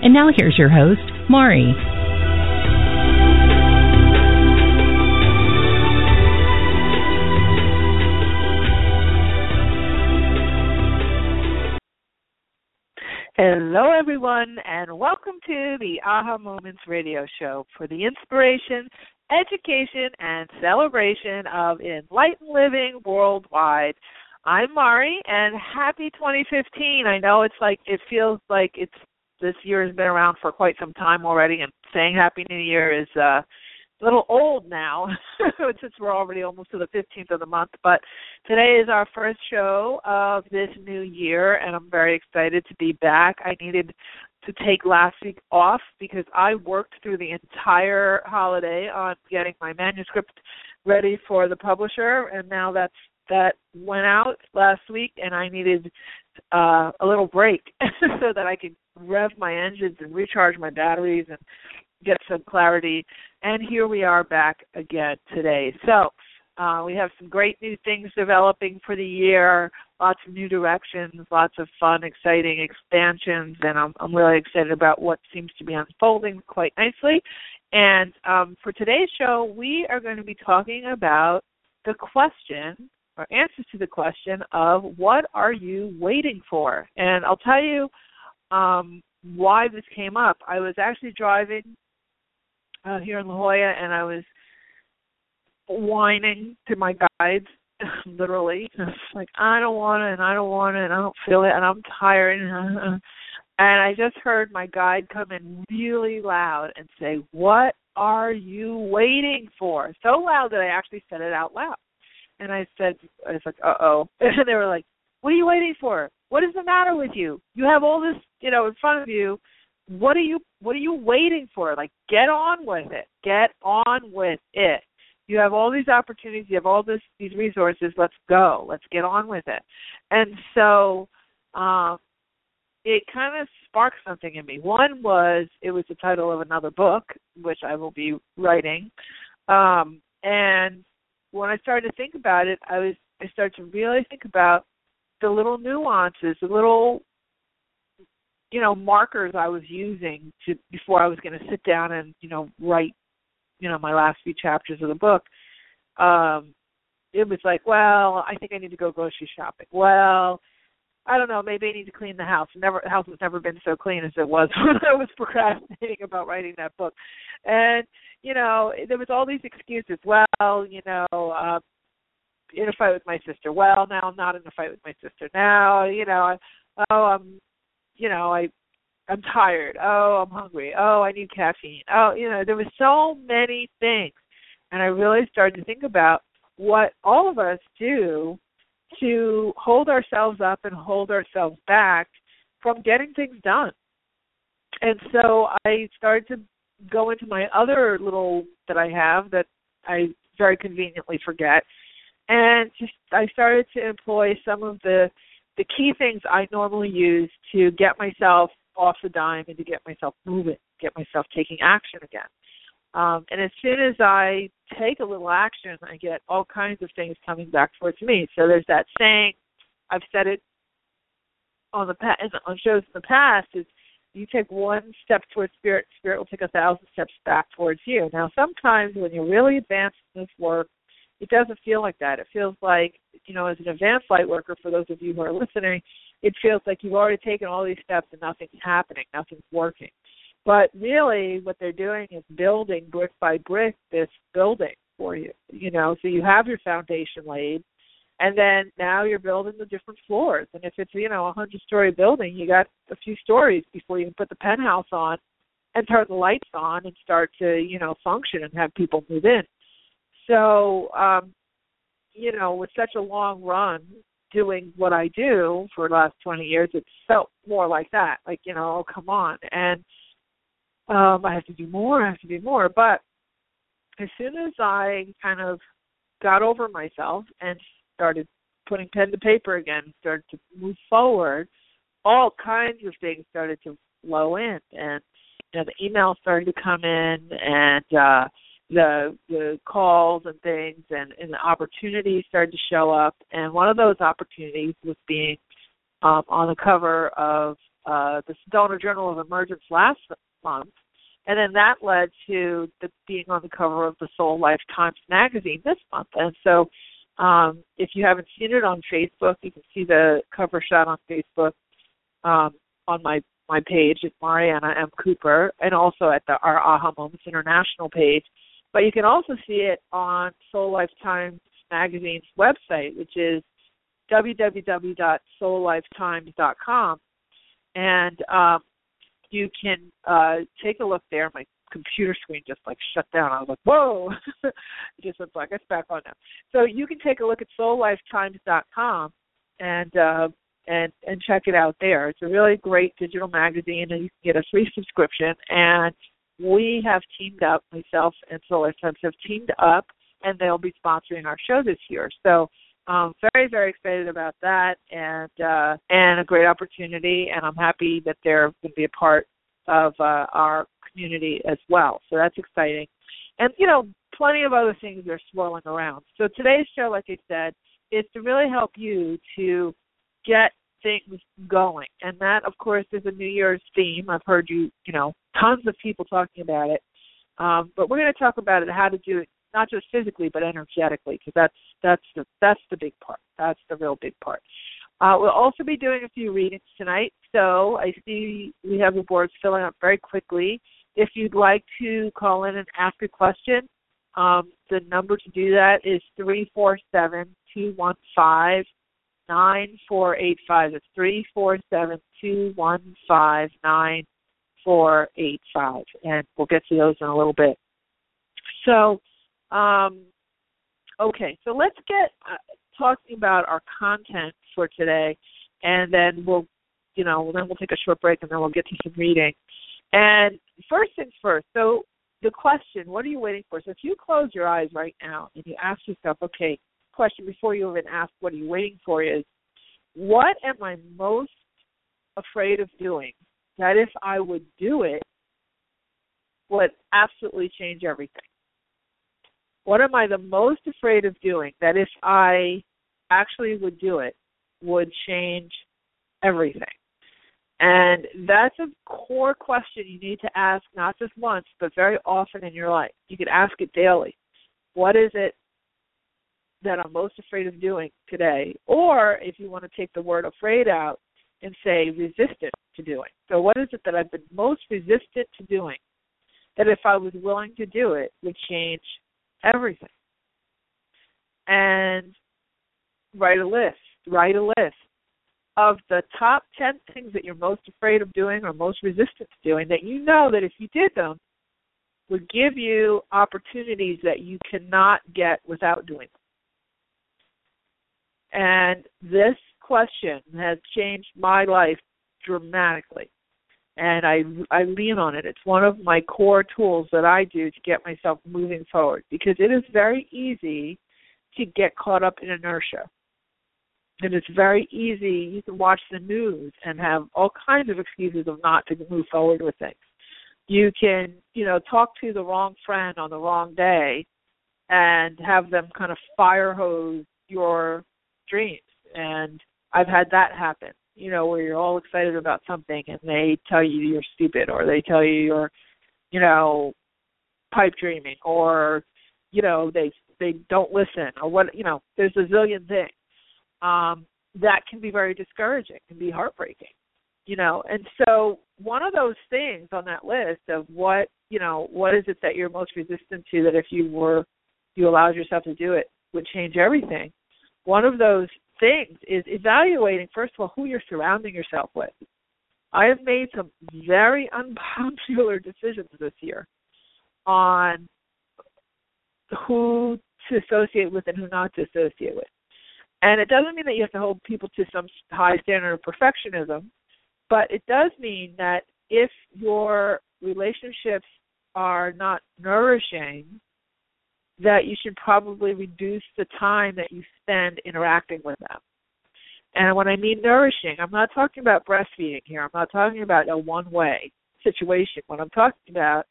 And now here's your host, Mari. Hello, everyone, and welcome to the Aha Moments radio show for the inspiration, education, and celebration of enlightened living worldwide. I'm Mari, and happy 2015. I know it's like it feels like it's this year has been around for quite some time already, and saying Happy New Year is uh, a little old now since we're already almost to the 15th of the month. But today is our first show of this new year, and I'm very excited to be back. I needed to take last week off because I worked through the entire holiday on getting my manuscript ready for the publisher, and now that's that went out last week, and I needed uh, a little break so that I could rev my engines and recharge my batteries and get some clarity. And here we are back again today. So uh, we have some great new things developing for the year, lots of new directions, lots of fun, exciting expansions, and I'm, I'm really excited about what seems to be unfolding quite nicely. And um, for today's show, we are going to be talking about the question or answers to the question of what are you waiting for? And I'll tell you um, why this came up. I was actually driving uh, here in La Jolla, and I was whining to my guides, literally, like I don't want it, and I don't want it, and I don't feel it, and I'm tired. And I just heard my guide come in really loud and say, "What are you waiting for?" So loud that I actually said it out loud. And I said, I was like, "Uh oh," and they were like, "What are you waiting for? What is the matter with you? You have all this, you know, in front of you. What are you what are you waiting for? Like get on with it. Get on with it. You have all these opportunities, you have all this these resources, let's go. Let's get on with it. And so um it kind of sparked something in me. One was it was the title of another book, which I will be writing. Um and when I started to think about it, I was I started to really think about the little nuances, the little you know markers I was using to before I was going to sit down and you know write you know my last few chapters of the book. Um, it was like, well, I think I need to go grocery shopping. Well, I don't know, maybe I need to clean the house. Never the house has never been so clean as it was when I was procrastinating about writing that book. And, you know, there was all these excuses. Well, you know, uh in a fight with my sister. Well, now I'm not in a fight with my sister. Now, you know, I, oh, I'm, you know, I, I'm tired. Oh, I'm hungry. Oh, I need caffeine. Oh, you know, there were so many things, and I really started to think about what all of us do to hold ourselves up and hold ourselves back from getting things done. And so I started to go into my other little that I have that I very conveniently forget and just I started to employ some of the the key things I normally use to get myself off the dime and to get myself moving, get myself taking action again. Um, and as soon as I take a little action, I get all kinds of things coming back towards me. So there's that saying, I've said it on the past, on shows in the past is you take one step towards spirit, spirit will take a thousand steps back towards you. Now sometimes when you're really advanced in this work, it doesn't feel like that. It feels like, you know, as an advanced light worker, for those of you who are listening, it feels like you've already taken all these steps and nothing's happening, nothing's working. But really, what they're doing is building brick by brick this building for you. You know, so you have your foundation laid, and then now you're building the different floors. And if it's you know a hundred story building, you got a few stories before you can put the penthouse on and turn the lights on and start to you know function and have people move in. So, um, you know, with such a long run doing what I do for the last 20 years, it felt more like that. Like, you know, oh, come on. And um, I have to do more, I have to do more. But as soon as I kind of got over myself and started putting pen to paper again, started to move forward, all kinds of things started to flow in. And you know the emails started to come in and uh the the calls and things and, and the opportunities started to show up. And one of those opportunities was being um, on the cover of uh, the Sedona Journal of Emergence last month, and then that led to the being on the cover of the Soul Life Times magazine this month. And so, um, if you haven't seen it on Facebook, you can see the cover shot on Facebook um, on my my page at Mariana M Cooper, and also at the our Aha Moments International page. But you can also see it on Soul Life Times magazine's website, which is www.soullifetimes.com, and um, you can uh, take a look there. My computer screen just like shut down. I was like, "Whoa!" it just went black. It's back on now. So you can take a look at soullifetimes.com and uh, and and check it out there. It's a really great digital magazine, and you can get a free subscription. And we have teamed up. Myself and Soul Life Times have teamed up, and they'll be sponsoring our show this year. So um, very very excited about that and uh, and a great opportunity and I'm happy that they're going to be a part of uh, our community as well. So that's exciting. And you know, plenty of other things are swirling around. So today's show, like I said, is to really help you to get things going. And that of course is a New Year's theme. I've heard you, you know, tons of people talking about it. Um, but we're going to talk about it, how to do it not just physically but energetically because that's that's the that's the big part. That's the real big part. Uh, we'll also be doing a few readings tonight, so I see we have the boards filling up very quickly. If you'd like to call in and ask a question, um, the number to do that is 347 215 9485. It's three four seven two one five nine four eight five, and we'll get to those in a little bit. So um, okay, so let's get uh, talking about our content for today, and then we'll, you know, then we'll take a short break, and then we'll get to some reading. And first things first. So the question, what are you waiting for? So if you close your eyes right now and you ask yourself, okay, question before you even ask what are you waiting for is, what am I most afraid of doing? That if I would do it, would absolutely change everything. What am I the most afraid of doing that if I actually would do it would change everything? And that's a core question you need to ask not just once, but very often in your life. You could ask it daily. What is it that I'm most afraid of doing today? Or if you want to take the word afraid out and say resistant to doing. So, what is it that I've been most resistant to doing that if I was willing to do it would change everything. And write a list. Write a list of the top 10 things that you're most afraid of doing or most resistant to doing that you know that if you did them would give you opportunities that you cannot get without doing them. And this question has changed my life dramatically and I I lean on it. It's one of my core tools that I do to get myself moving forward because it is very easy to get caught up in inertia. And it's very easy. You can watch the news and have all kinds of excuses of not to move forward with things. You can, you know, talk to the wrong friend on the wrong day and have them kind of fire hose your dreams. And I've had that happen you know, where you're all excited about something and they tell you you're stupid or they tell you you're, you know, pipe dreaming or, you know, they they don't listen or what you know, there's a zillion things. Um, that can be very discouraging, can be heartbreaking. You know, and so one of those things on that list of what, you know, what is it that you're most resistant to that if you were you allowed yourself to do it would change everything. One of those things is evaluating first of all who you're surrounding yourself with. I have made some very unpopular decisions this year on who to associate with and who not to associate with. And it doesn't mean that you have to hold people to some high standard of perfectionism, but it does mean that if you're relationships are not nourishing, that you should probably reduce the time that you spend interacting with them. And when I mean nourishing, I'm not talking about breastfeeding here. I'm not talking about a one way situation. What I'm talking about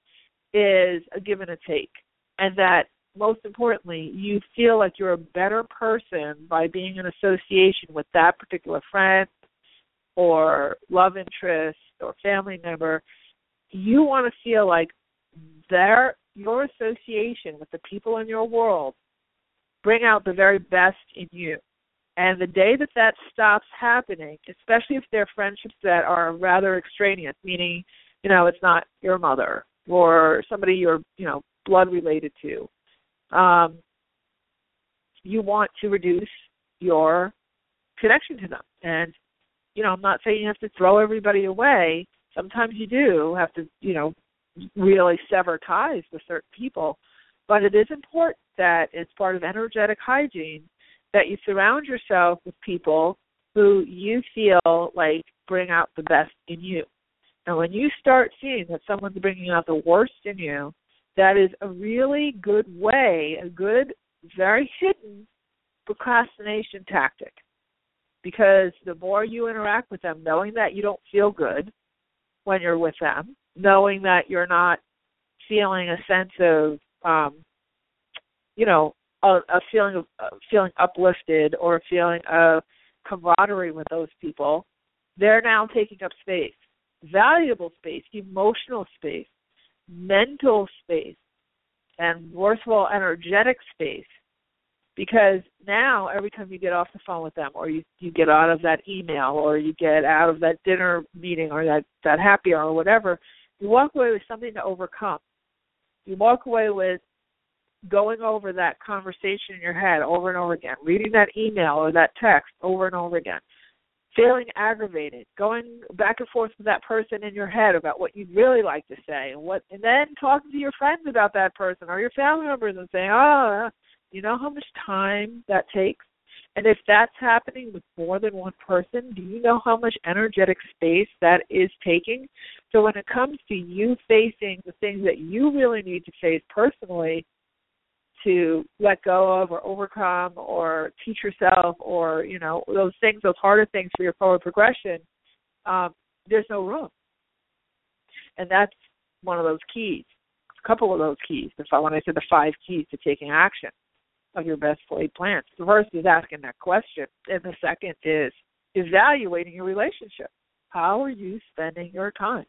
is a give and a take. And that most importantly, you feel like you're a better person by being in association with that particular friend or love interest or family member. You want to feel like their your association with the people in your world bring out the very best in you. And the day that that stops happening, especially if they're friendships that are rather extraneous, meaning, you know, it's not your mother or somebody you're, you know, blood related to, um, you want to reduce your connection to them. And, you know, I'm not saying you have to throw everybody away. Sometimes you do have to, you know, really sever ties with certain people. But it is important that it's part of energetic hygiene that you surround yourself with people who you feel like bring out the best in you. And when you start seeing that someone's bringing out the worst in you, that is a really good way, a good, very hidden procrastination tactic. Because the more you interact with them, knowing that you don't feel good when you're with them, knowing that you're not feeling a sense of um you know a, a feeling of uh, feeling uplifted or a feeling of camaraderie with those people they're now taking up space valuable space emotional space mental space and worthwhile energetic space because now every time you get off the phone with them or you you get out of that email or you get out of that dinner meeting or that that happy hour or whatever you walk away with something to overcome. You walk away with going over that conversation in your head over and over again, reading that email or that text over and over again, feeling aggravated, going back and forth with that person in your head about what you'd really like to say, and what, and then talking to your friends about that person or your family members and saying, "Oh, you know how much time that takes." And if that's happening with more than one person, do you know how much energetic space that is taking? So when it comes to you facing the things that you really need to face personally to let go of or overcome or teach yourself or, you know, those things, those harder things for your forward progression, um, there's no room. And that's one of those keys. A couple of those keys. If I when I said the five keys to taking action of your best laid plans. The first is asking that question, and the second is evaluating your relationship. How are you spending your time?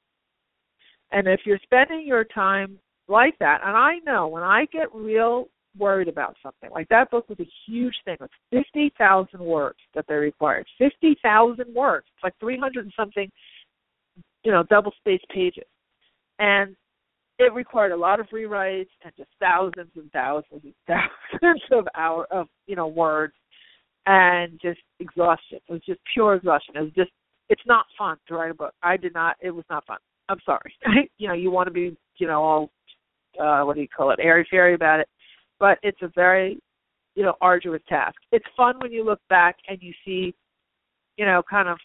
And if you're spending your time like that, and I know when I get real worried about something, like that book was a huge thing. It's 50,000 words that they required. 50,000 words. It's like 300 and something, you know, double spaced pages. And it required a lot of rewrites and just thousands and thousands and thousands of hour of you know words and just exhaustion. It was just pure exhaustion. It was just it's not fun to write a book. I did not. It was not fun. I'm sorry. you know, you want to be you know all uh what do you call it airy fairy about it, but it's a very you know arduous task. It's fun when you look back and you see you know kind of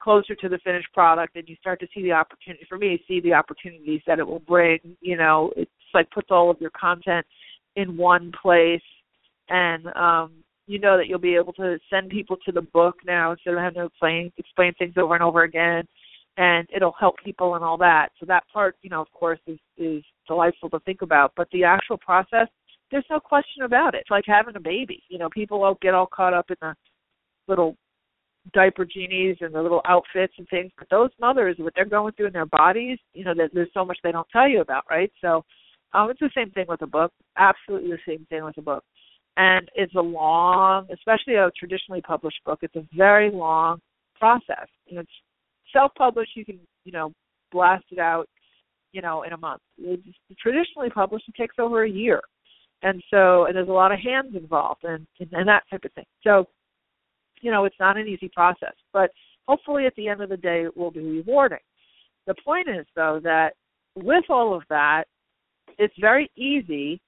closer to the finished product and you start to see the opportunity for me see the opportunities that it will bring you know it's like puts all of your content in one place. And um you know that you'll be able to send people to the book now instead of having to explain explain things over and over again. And it'll help people and all that. So that part you know of course is is delightful to think about. But the actual process there's no question about it it's like having a baby you know people all get all caught up in the little diaper genies and the little outfits and things. But those mothers, what they're going through in their bodies, you know, that there's so much they don't tell you about, right? So um, it's the same thing with a book. Absolutely the same thing with a book. And it's a long, especially a traditionally published book. It's a very long process. You know, it's self-published. You can, you know, blast it out, you know, in a month. It's traditionally published, it takes over a year. And so, and there's a lot of hands involved and and that type of thing. So you know, it's not an easy process, but hopefully at the end of the day it will be rewarding. The point is though that with all of that, it's very easy.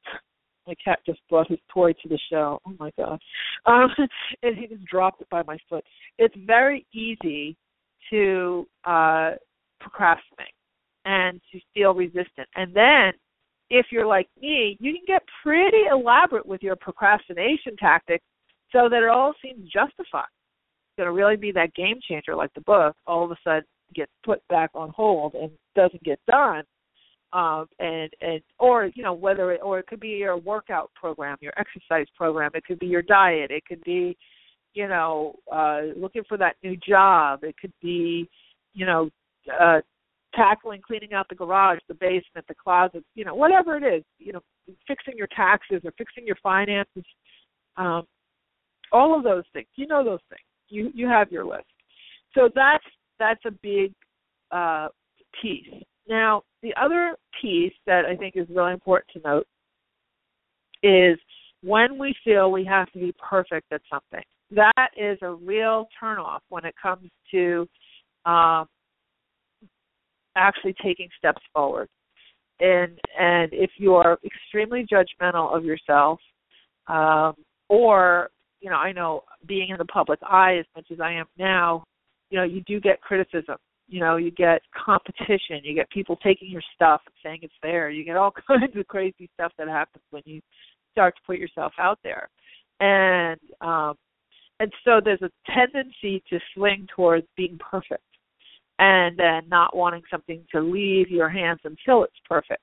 My cat just brought his toy to the show. Oh my god! Um, and he just dropped it by my foot. It's very easy to uh, procrastinate, and to feel resistant. And then if you're like me, you can get pretty elaborate with your procrastination tactics so that it all seems justified. It's going to really be that game changer, like the book, all of a sudden gets put back on hold and doesn't get done. Um, and and or you know whether it, or it could be your workout program, your exercise program. It could be your diet. It could be you know uh, looking for that new job. It could be you know uh, tackling cleaning out the garage, the basement, the closet, you know, whatever it is, you know, fixing your taxes or fixing your finances, um, all of those things. You know those things. You you have your list. So that's that's a big uh, piece. Now the other piece that I think is really important to note is when we feel we have to be perfect at something. That is a real turnoff when it comes to um, actually taking steps forward. And and if you are extremely judgmental of yourself, um, or you know, I know being in the public eye as much as I am now, you know, you do get criticism. You know, you get competition. You get people taking your stuff and saying it's there. You get all kinds of crazy stuff that happens when you start to put yourself out there. And um and so there's a tendency to swing towards being perfect and then not wanting something to leave your hands until it's perfect.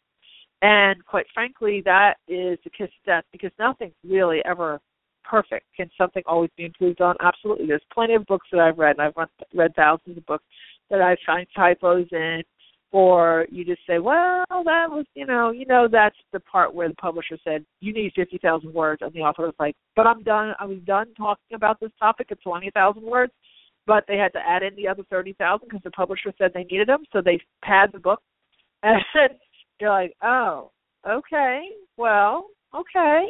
And quite frankly, that is the kiss of death because nothing's really ever perfect. Can something always be improved on? Absolutely. There's plenty of books that I've read, and I've read thousands of books that I find typos in, or you just say, well, that was, you know, you know, that's the part where the publisher said you need fifty thousand words, and the author was like, but I'm done. I was done talking about this topic at twenty thousand words but they had to add in the other thirty thousand because the publisher said they needed them, so they pad the book. And you're like, oh, okay, well, okay,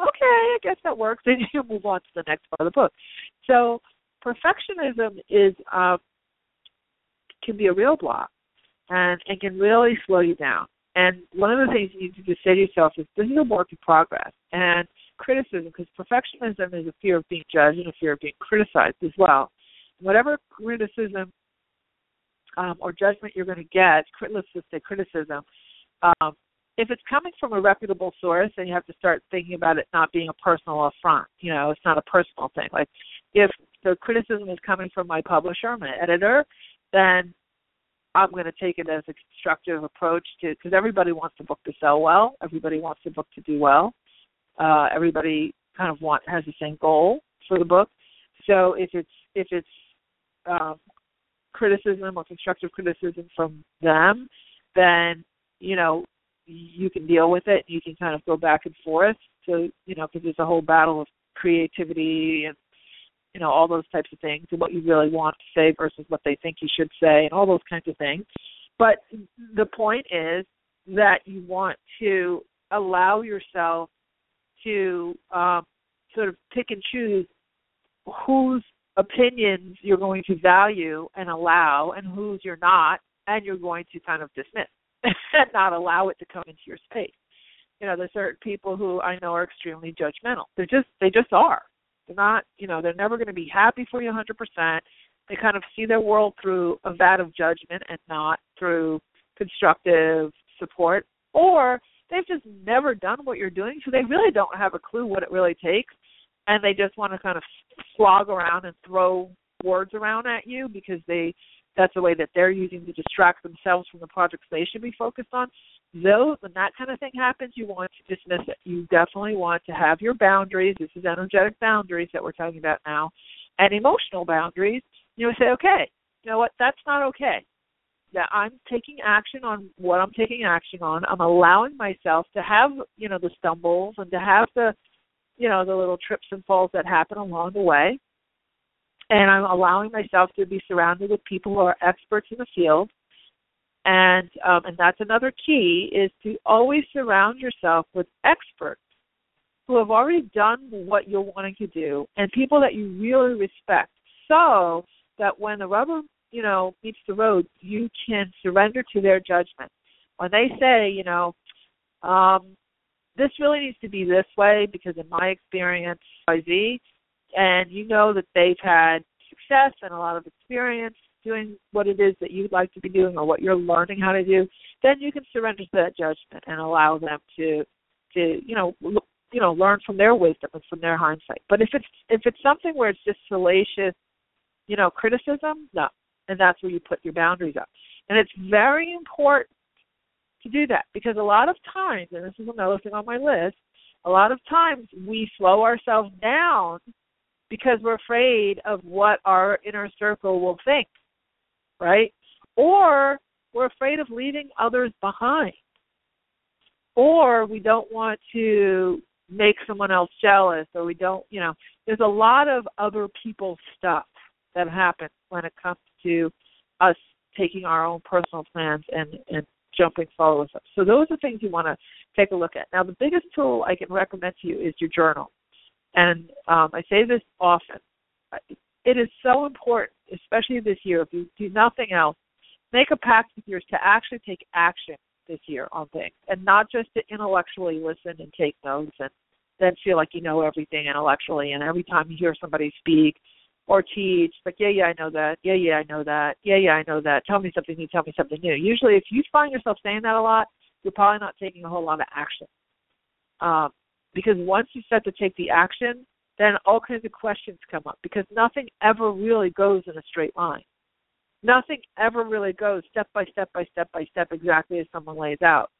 okay, I guess that works. And you move on to the next part of the book. So perfectionism is um, can be a real block, and and can really slow you down. And one of the things you need to say to yourself is, this is a work in progress. And criticism, because perfectionism is a fear of being judged and a fear of being criticized as well whatever criticism um, or judgment you're going to get, criticism, um, if it's coming from a reputable source, then you have to start thinking about it not being a personal affront. You know, it's not a personal thing. Like if the criticism is coming from my publisher, my editor, then I'm going to take it as a constructive approach to because everybody wants the book to sell well, everybody wants the book to do well, uh, everybody kind of want has the same goal for the book. So if it's if it's um, criticism or constructive criticism from them, then you know you can deal with it. You can kind of go back and forth. So you know, because there's a whole battle of creativity and you know all those types of things and what you really want to say versus what they think you should say and all those kinds of things. But the point is that you want to allow yourself to um, sort of pick and choose whose opinions you're going to value and allow and whose you're not and you're going to kind of dismiss and not allow it to come into your space. You know, there's certain people who I know are extremely judgmental. They're just they just are. They're not, you know, they're never going to be happy for you 100%. They kind of see their world through a vat of judgment and not through constructive support or they've just never done what you're doing so they really don't have a clue what it really takes and they just want to kind of slog around and throw words around at you because they that's the way that they're using to distract themselves from the projects they should be focused on. Though when that kind of thing happens, you want to dismiss it. You definitely want to have your boundaries. This is energetic boundaries that we're talking about now, and emotional boundaries. You know, say, okay, you know what? That's not okay. That I'm taking action on what I'm taking action on. I'm allowing myself to have, you know, the stumbles and to have the you know the little trips and falls that happen along the way. And i'm allowing myself to be surrounded with people who are experts in the field. And um, and that's another key is to always surround yourself with experts who have already done what you're wanting to do and people that you really respect. So that when the rubber you know meets the road you can surrender to their judgment. When they say you know um this really needs to be this way because in my experience, Z, and you know that they've had success and a lot of experience, doing what it is that you'd like to be doing or what you're learning how to do, then you can surrender to that judgment and allow them to to you know look, you know learn from their wisdom and from their hindsight. But if it's if it's something where it's just salacious, you know, criticism, no, and that's where you put your boundaries up. And it's very important to do that because a lot of times, and this is another thing on my list, a lot of times we slow ourselves down because we're afraid of what our inner circle will think, right? Or we're afraid of leaving others behind. Or we don't want to make someone else jealous, or we don't, you know, there's a lot of other people's stuff that happens when it comes to us taking our own personal plans and, and jumping forward with them. So those are things you want to take a look at. Now, the biggest tool I can recommend to you is your journal. And um, I say this often. It is so important, especially this year, if you do nothing else, make a pact with yours to actually take action this year on things and not just to intellectually listen and take notes and then feel like you know everything intellectually and every time you hear somebody speak or teach like yeah yeah i know that. Yeah yeah i know that. Yeah yeah i know that. Tell me something new. Tell me something new. Usually if you find yourself saying that a lot you're probably not taking a whole lot of action. Um, because once you start to take the action then all kinds of questions come up because nothing ever really goes in a straight line. Nothing ever really goes step by step by step by step exactly as someone lays out.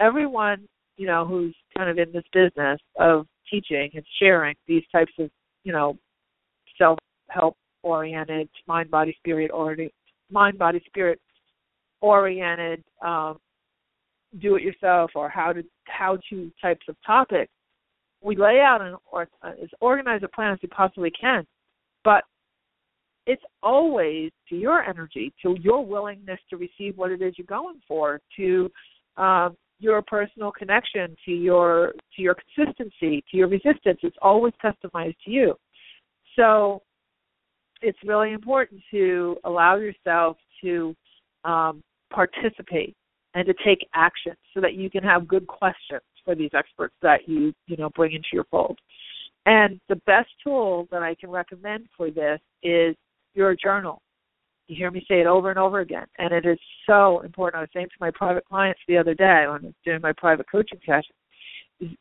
Everyone you know who's kind of in this business of teaching and sharing these types of you know self help oriented, mind body spirit oriented, mind body spirit oriented, um, do it yourself or how to how to types of topics. We lay out an or as organized a plan as we possibly can, but it's always to your energy, to your willingness to receive what it is you're going for, to um, your personal connection, to your to your consistency, to your resistance. It's always customized to you. So it's really important to allow yourself to um, participate and to take action so that you can have good questions for these experts that you you know bring into your fold. And the best tool that I can recommend for this is your journal. You hear me say it over and over again, and it is so important. I was saying to my private clients the other day when I was doing my private coaching session,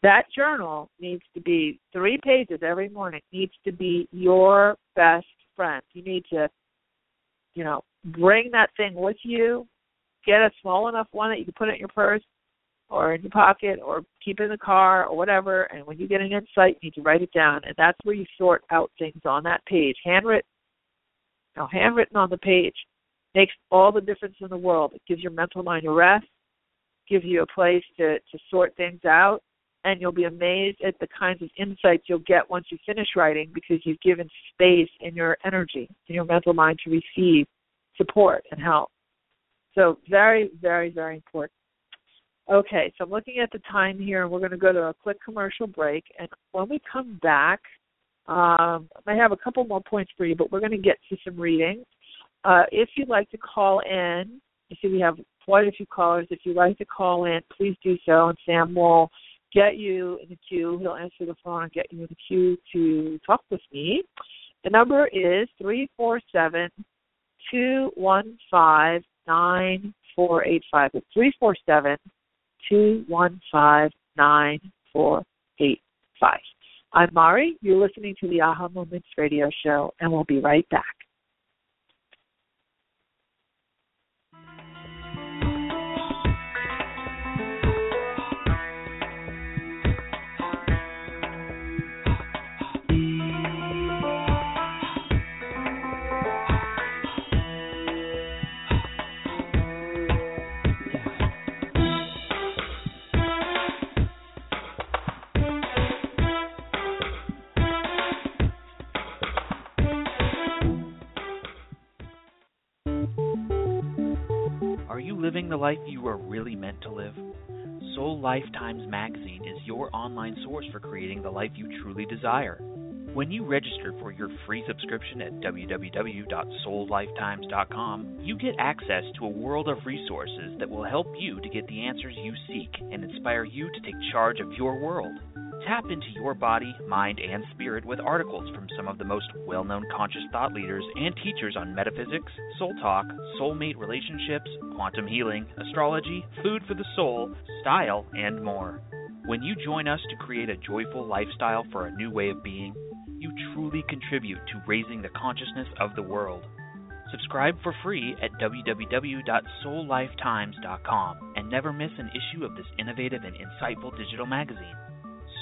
that journal needs to be three pages every morning. Needs to be your best friend. You need to, you know, bring that thing with you. Get a small enough one that you can put it in your purse or in your pocket or keep in the car or whatever. And when you get an insight, you need to write it down. And that's where you sort out things on that page. Handwritten, now handwritten on the page makes all the difference in the world. It gives your mental mind a rest, gives you a place to, to sort things out, and you'll be amazed at the kinds of insights you'll get once you finish writing because you've given space in your energy, in your mental mind to receive support and help. So very, very, very important. Okay, so I'm looking at the time here, and we're going to go to a quick commercial break. And when we come back, um, I have a couple more points for you, but we're going to get to some readings. Uh, if you'd like to call in, you see we have quite a few callers. If you'd like to call in, please do so, and Sam will get you in the queue. He'll answer the phone and get you in the queue to talk with me. The number is three four seven two one five nine four eight five. It's three four seven two one five nine four eight five. I'm Mari. You're listening to the Aha Moments radio show, and we'll be right back. Living the life you are really meant to live? Soul Life Times Magazine is your online source for creating the life you truly desire. When you register for your free subscription at www.soullifetimes.com, you get access to a world of resources that will help you to get the answers you seek and inspire you to take charge of your world. Tap into your body, mind, and spirit with articles from some of the most well known conscious thought leaders and teachers on metaphysics, soul talk, soulmate relationships, quantum healing, astrology, food for the soul, style, and more. When you join us to create a joyful lifestyle for a new way of being, you truly contribute to raising the consciousness of the world. Subscribe for free at www.soullifetimes.com and never miss an issue of this innovative and insightful digital magazine.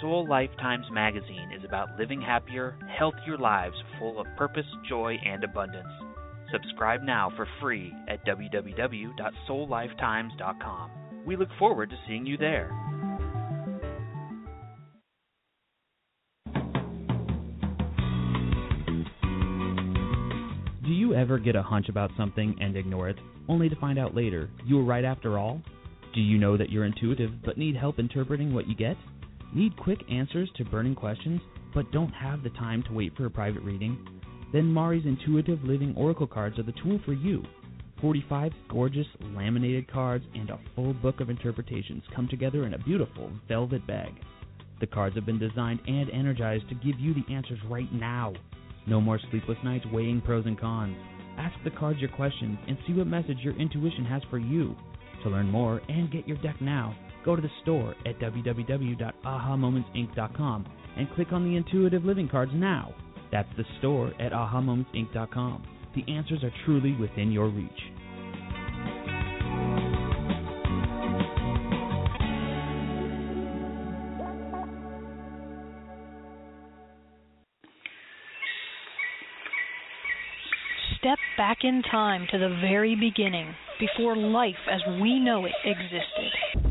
Soul Life Times magazine is about living happier, healthier lives full of purpose, joy, and abundance. Subscribe now for free at www.soullifetimes.com. We look forward to seeing you there. Do you ever get a hunch about something and ignore it, only to find out later you were right after all? Do you know that you're intuitive but need help interpreting what you get? Need quick answers to burning questions but don't have the time to wait for a private reading? Then Mari's Intuitive Living Oracle cards are the tool for you. 45 gorgeous laminated cards and a full book of interpretations come together in a beautiful velvet bag. The cards have been designed and energized to give you the answers right now. No more sleepless nights weighing pros and cons. Ask the cards your questions and see what message your intuition has for you. To learn more and get your deck now, go to the store at www.ahamomentsinc.com and click on the Intuitive Living cards now. That's the store at ahamomentsinc.com. The answers are truly within your reach. Step back in time to the very beginning, before life as we know it existed.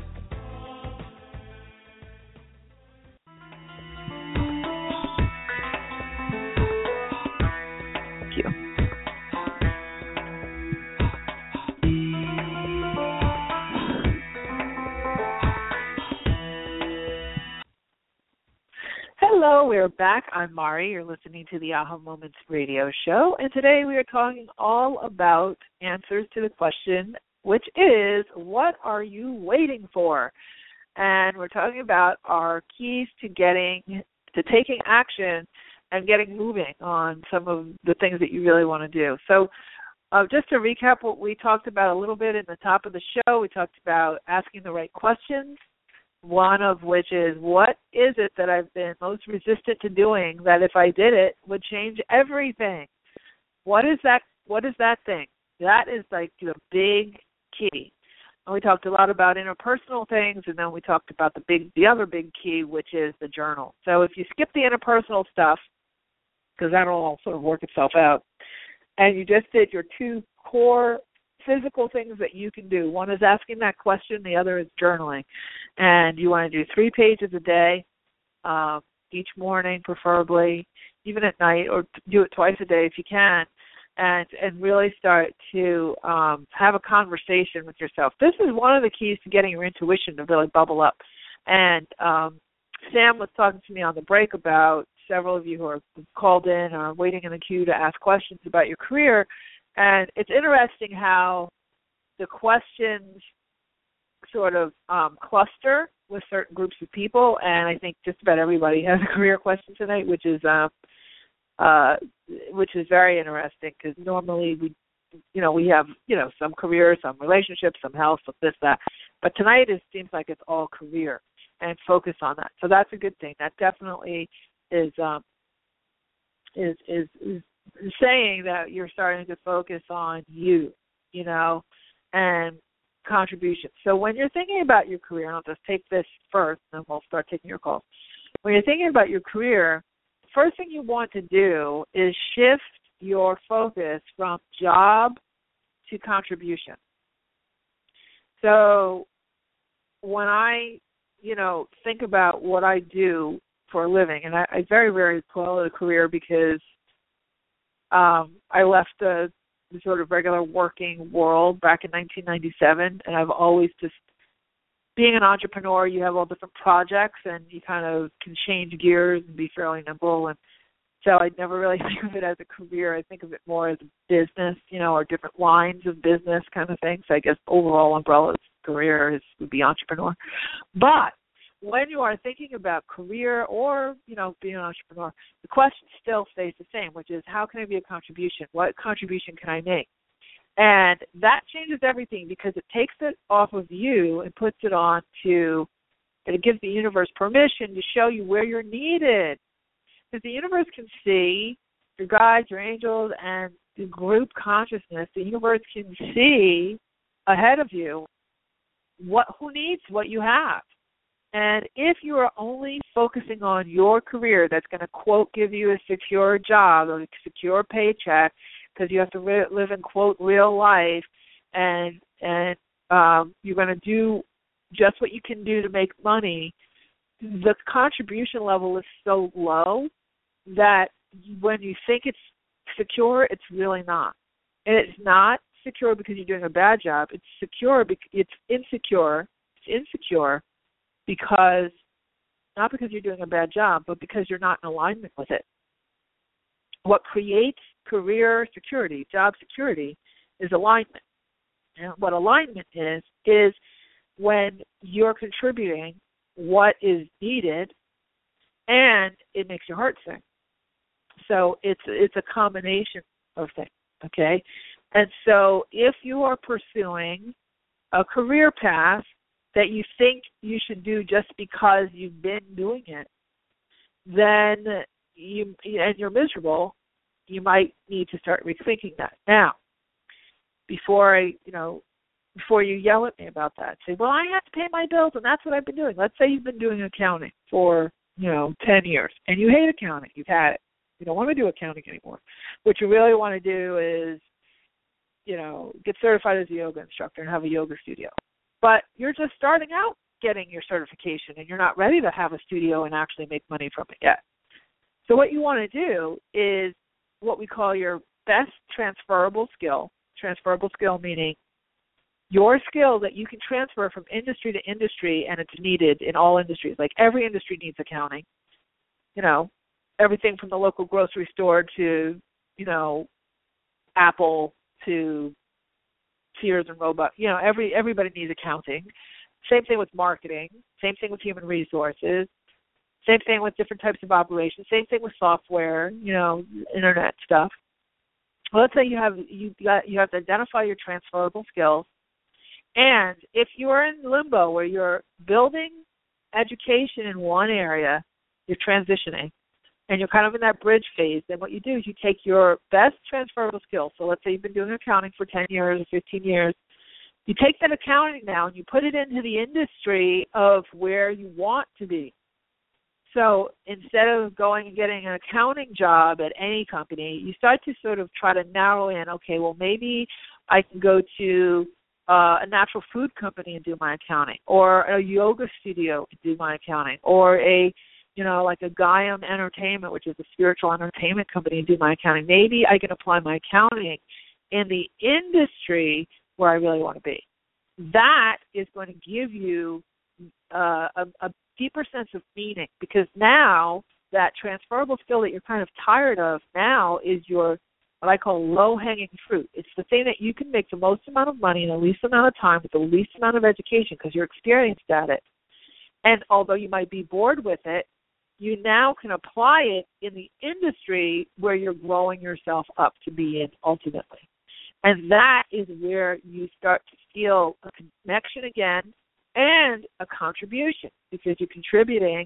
Hello, we are back. I'm Mari. You're listening to the Aha Moments radio show, and today we are talking all about answers to the question, which is, what are you waiting for? And we're talking about our keys to getting to taking action and getting moving on some of the things that you really want to do. So, uh, just to recap what we talked about a little bit in the top of the show, we talked about asking the right questions. One of which is, what is it that I've been most resistant to doing that if I did it would change everything? What is that? What is that thing? That is like the big key. And we talked a lot about interpersonal things, and then we talked about the big, the other big key, which is the journal. So if you skip the interpersonal stuff, because that'll all sort of work itself out, and you just did your two core physical things that you can do. One is asking that question, the other is journaling. And you want to do three pages a day, um, each morning preferably, even at night, or do it twice a day if you can. And and really start to um, have a conversation with yourself. This is one of the keys to getting your intuition to really bubble up. And um, Sam was talking to me on the break about several of you who are called in or waiting in the queue to ask questions about your career and it's interesting how the questions sort of um, cluster with certain groups of people, and I think just about everybody has a career question tonight, which is um, uh, which is very interesting because normally we, you know, we have you know some career, some relationships, some health, some this that, but tonight it seems like it's all career and focus on that. So that's a good thing. That definitely is um, is is is saying that you're starting to focus on you, you know, and contribution. So when you're thinking about your career, and I'll just take this first, and then we'll start taking your calls. When you're thinking about your career, the first thing you want to do is shift your focus from job to contribution. So when I, you know, think about what I do for a living, and I, I very rarely call it a career because um, I left the, the sort of regular working world back in 1997, and I've always just being an entrepreneur, you have all different projects, and you kind of can change gears and be fairly nimble. And so I never really think of it as a career. I think of it more as a business, you know, or different lines of business kind of thing. So I guess overall umbrella career is would be entrepreneur. But when you are thinking about career or you know being an entrepreneur, the question still stays the same, which is how can I be a contribution? What contribution can I make? And that changes everything because it takes it off of you and puts it on to it gives the universe permission to show you where you're needed. Because the universe can see your guides, your angels, and the group consciousness, the universe can see ahead of you what who needs what you have. And if you are only focusing on your career that's going to quote give you a secure job or a secure paycheck because you have to re- live in quote real life and and um you're going to do just what you can do to make money the contribution level is so low that when you think it's secure it's really not and it's not secure because you're doing a bad job. It's secure. Because it's insecure. It's insecure because not because you're doing a bad job, but because you're not in alignment with it. What creates career security, job security, is alignment. And what alignment is is when you're contributing what is needed, and it makes your heart sing. So it's it's a combination of things. Okay, and so if you are pursuing a career path that you think you should do just because you've been doing it, then you and you're miserable, you might need to start rethinking that. Now, before I, you know, before you yell at me about that, say, "Well, I have to pay my bills, and that's what I've been doing." Let's say you've been doing accounting for, you know, ten years, and you hate accounting. You've had it. You don't want to do accounting anymore. What you really want to do is you know, get certified as a yoga instructor and have a yoga studio. But you're just starting out getting your certification and you're not ready to have a studio and actually make money from it yet. So what you want to do is what we call your best transferable skill. Transferable skill meaning your skill that you can transfer from industry to industry and it's needed in all industries. Like every industry needs accounting. You know, everything from the local grocery store to, you know, Apple to Sears and Roebuck. You know, every everybody needs accounting. Same thing with marketing. Same thing with human resources. Same thing with different types of operations. Same thing with software. You know, internet stuff. Well, let's say you have you got you have to identify your transferable skills, and if you are in limbo where you're building education in one area, you're transitioning and you're kind of in that bridge phase, then what you do is you take your best transferable skills. So let's say you've been doing accounting for 10 years or 15 years. You take that accounting now and you put it into the industry of where you want to be. So instead of going and getting an accounting job at any company, you start to sort of try to narrow in, okay, well, maybe I can go to uh, a natural food company and do my accounting, or a yoga studio and do my accounting, or a you know, like a Gaiam Entertainment, which is a spiritual entertainment company, and do my accounting. Maybe I can apply my accounting in the industry where I really want to be. That is going to give you uh, a, a deeper sense of meaning because now that transferable skill that you're kind of tired of now is your what I call low hanging fruit. It's the thing that you can make the most amount of money in the least amount of time with the least amount of education because you're experienced at it. And although you might be bored with it, you now can apply it in the industry where you're growing yourself up to be in ultimately. And that is where you start to feel a connection again and a contribution because you're contributing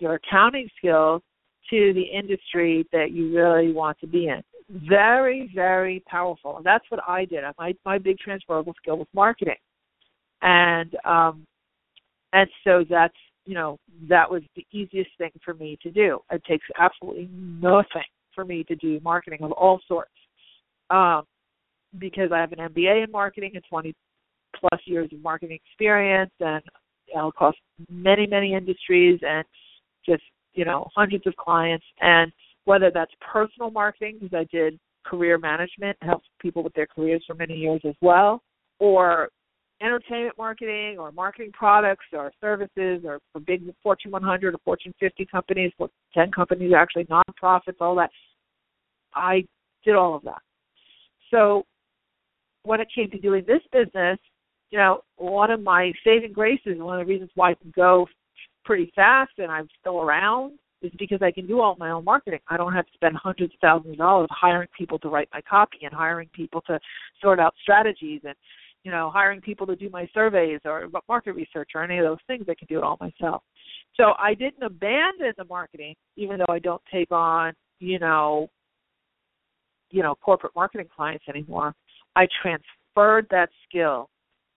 your accounting skills to the industry that you really want to be in. Very, very powerful. And that's what I did. My my big transferable skill was marketing. and um, and so that's you know that was the easiest thing for me to do. It takes absolutely nothing for me to do marketing of all sorts, um, because I have an MBA in marketing and 20 plus years of marketing experience, and know, across many many industries and just you know hundreds of clients and whether that's personal marketing because I did career management, helped people with their careers for many years as well, or entertainment marketing or marketing products or services or for big Fortune 100 or Fortune 50 companies, 10 companies actually, nonprofits, all that. I did all of that. So when it came to doing this business, you know, one of my saving graces, one of the reasons why I can go pretty fast and I'm still around is because I can do all my own marketing. I don't have to spend hundreds of thousands of dollars hiring people to write my copy and hiring people to sort out strategies and you know hiring people to do my surveys or market research or any of those things. I can do it all myself. So I didn't abandon the marketing, even though I don't take on you know you know corporate marketing clients anymore. I transferred that skill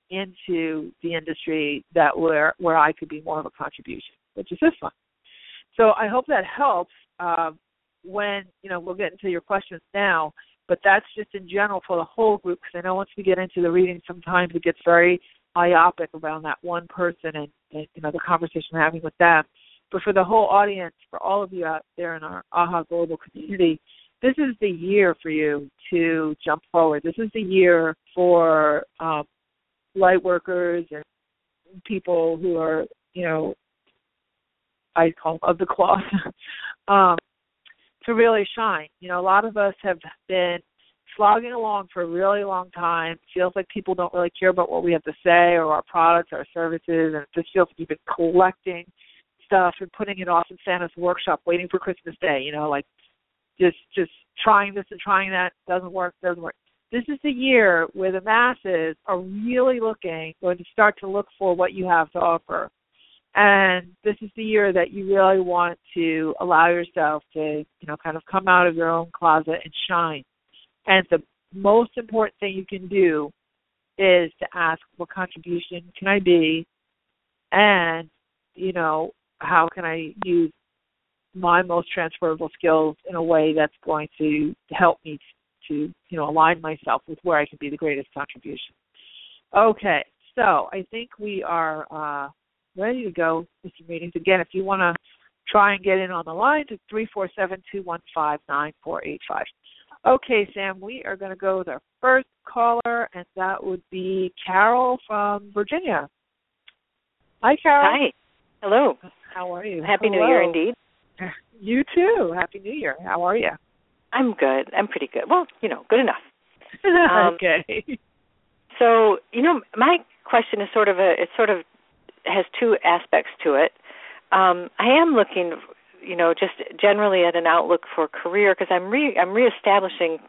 into the industry that where where I could be more of a contribution, which is this one. So I hope that helps. Uh, when you know we'll get into your questions now, but that's just in general for the whole group because I know once we get into the reading, sometimes it gets very myopic around that one person and, and you know the conversation we're having with them. But for the whole audience, for all of you out there in our AHA Global community, this is the year for you to jump forward. This is the year for um, light workers and people who are, you know, I call of the cloth, um, to really shine. You know, a lot of us have been slogging along for a really long time. It feels like people don't really care about what we have to say or our products, our services, and it just feels like you've been collecting stuff and putting it off in Santa's workshop, waiting for Christmas Day. You know, like just just trying this and trying that doesn't work, doesn't work. This is the year where the masses are really looking, going to start to look for what you have to offer and this is the year that you really want to allow yourself to you know kind of come out of your own closet and shine. And the most important thing you can do is to ask what contribution can i be? And you know how can i use my most transferable skills in a way that's going to help me to you know align myself with where i can be the greatest contribution? Okay. So i think we are uh ready to go with your meetings. Again, if you want to try and get in on the line, it's three four seven two one five nine four eight five. Okay, Sam, we are going to go with our first caller, and that would be Carol from Virginia. Hi, Carol. Hi. Hello. How are you? Happy Hello. New Year, indeed. You too. Happy New Year. How are you? I'm good. I'm pretty good. Well, you know, good enough. Um, okay. So, you know, my question is sort of a it's sort of has two aspects to it. Um, I am looking, you know, just generally at an outlook for career because I'm re I'm reestablishing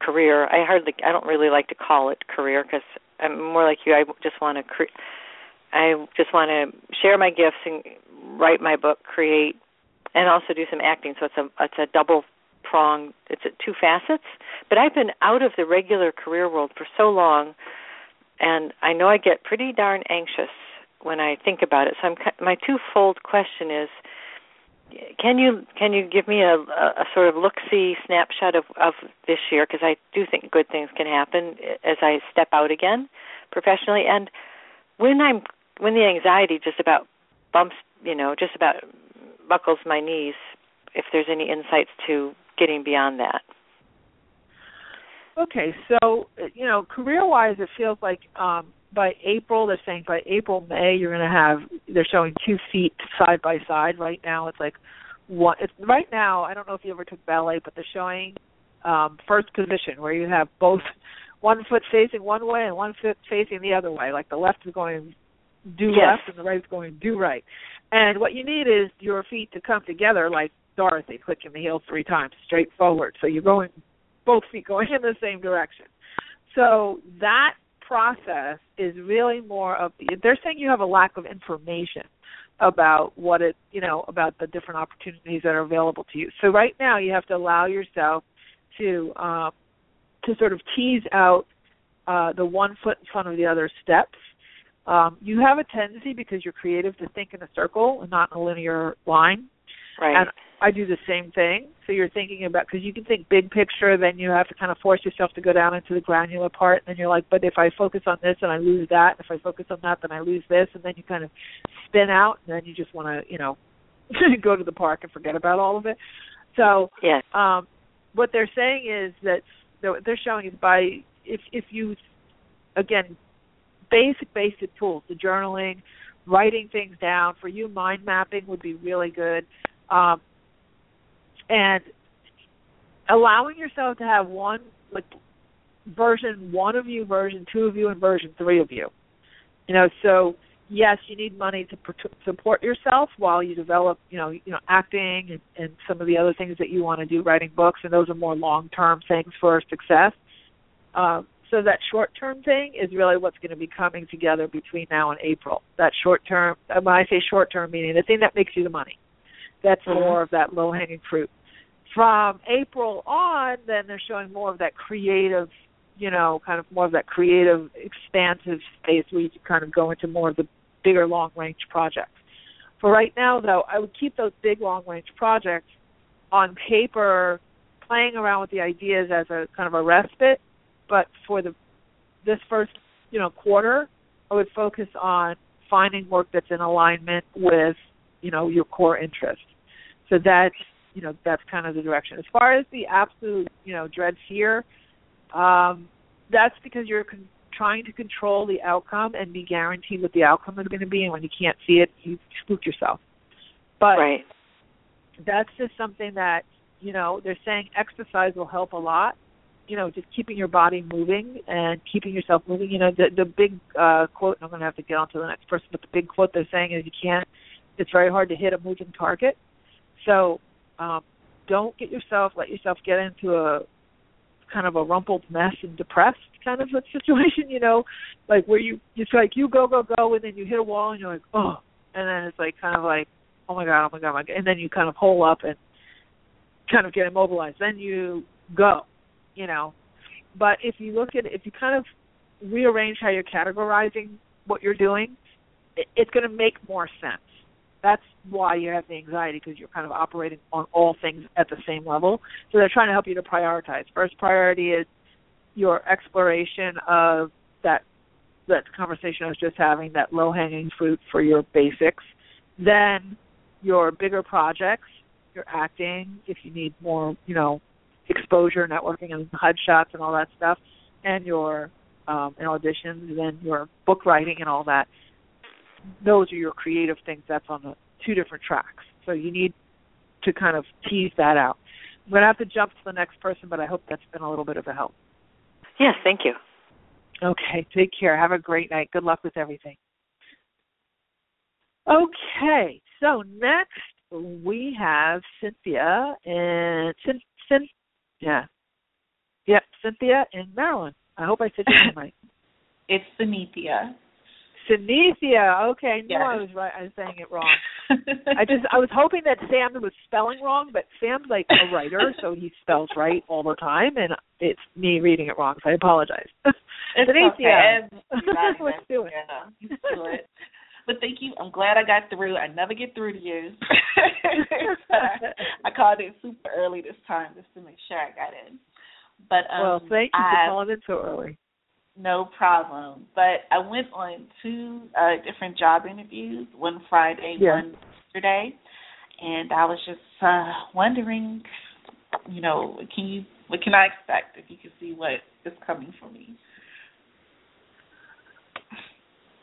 career. I hardly I don't really like to call it career because I'm more like you. I just want to cre- I just want to share my gifts and write my book, create, and also do some acting. So it's a it's a double prong. It's a, two facets. But I've been out of the regular career world for so long and I know I get pretty darn anxious when I think about it. So I'm, my twofold question is, can you can you give me a, a, sort of look see snapshot of, of this year because I do think good things can happen as I step out again professionally and when I'm when the anxiety just about bumps you know just about buckles my knees if there's any insights to getting beyond that. Okay, so you know, career-wise, it feels like um, by April they're saying by April May you're going to have they're showing two feet side by side. Right now it's like one. It's right now. I don't know if you ever took ballet, but they're showing um, first position where you have both one foot facing one way and one foot facing the other way. Like the left is going do yes. left and the right is going do right. And what you need is your feet to come together like Dorothy, clicking the heels three times straight forward. So you're going both feet going in the same direction. So that process is really more of the, they're saying you have a lack of information about what it you know about the different opportunities that are available to you. So right now you have to allow yourself to um, to sort of tease out uh, the one foot in front of the other steps. Um, you have a tendency because you're creative to think in a circle and not in a linear line. Right. And I do the same thing. So you're thinking about because you can think big picture, then you have to kind of force yourself to go down into the granular part, and then you're like, but if I focus on this and I lose that, if I focus on that, then I lose this, and then you kind of spin out, and then you just want to, you know, go to the park and forget about all of it. So, yes. um, what they're saying is that what they're showing is by if if you again basic basic tools, the journaling, writing things down for you, mind mapping would be really good. Um, and allowing yourself to have one like version one of you, version two of you, and version three of you. You know, so yes, you need money to support yourself while you develop, you know, you know, acting and, and some of the other things that you want to do, writing books, and those are more long-term things for success. Um, so that short-term thing is really what's going to be coming together between now and April. That short-term, when I say short-term, meaning the thing that makes you the money. That's mm-hmm. more of that low-hanging fruit from April on, then they're showing more of that creative, you know, kind of more of that creative, expansive space where you can kind of go into more of the bigger long range projects. For right now, though, I would keep those big long range projects on paper, playing around with the ideas as a kind of a respite. But for the this first, you know, quarter, I would focus on finding work that's in alignment with, you know, your core interest. So that's you know that's kind of the direction. As far as the absolute you know dread fear, um, that's because you're con- trying to control the outcome and be guaranteed what the outcome is going to be, and when you can't see it, you spook yourself. But right. that's just something that you know they're saying exercise will help a lot. You know, just keeping your body moving and keeping yourself moving. You know, the the big uh quote. I'm going to have to get on to the next person, but the big quote they're saying is you can't. It's very hard to hit a moving target. So um, don't get yourself let yourself get into a kind of a rumpled mess and depressed kind of a situation, you know, like where you it's like you go go go and then you hit a wall and you're like oh, and then it's like kind of like oh my god oh my god, oh my god. and then you kind of hole up and kind of get immobilized. Then you go, you know. But if you look at if you kind of rearrange how you're categorizing what you're doing, it, it's going to make more sense that's why you have the anxiety because you're kind of operating on all things at the same level. So they're trying to help you to prioritize. First priority is your exploration of that that conversation I was just having, that low hanging fruit for your basics. Then your bigger projects, your acting, if you need more, you know, exposure, networking and head shots and all that stuff, and your um and auditions, then your book writing and all that those are your creative things. That's on the two different tracks. So you need to kind of tease that out. I'm going to have to jump to the next person, but I hope that's been a little bit of a help. Yes, thank you. Okay, take care. Have a great night. Good luck with everything. Okay, so next we have Cynthia and Cyn, Cyn, yeah, yep, Cynthia in Maryland. I hope I said your name right. It's Cynthia. Tunisia. Okay, I knew yes. I was right. I was saying it wrong. I just I was hoping that Sam was spelling wrong, but Sam's like a writer, so he spells right all the time, and it's me reading it wrong. So I apologize. It's Tunisia. okay. Let's do it. Yeah, do it. But thank you. I'm glad I got through. I never get through to you. I called it super early this time just to make sure I got in. But um, well, thank you I, for calling in so early. No problem. But I went on two uh, different job interviews, one Friday, yeah. one yesterday, and I was just uh, wondering, you know, can you what can I expect if you can see what is coming for me?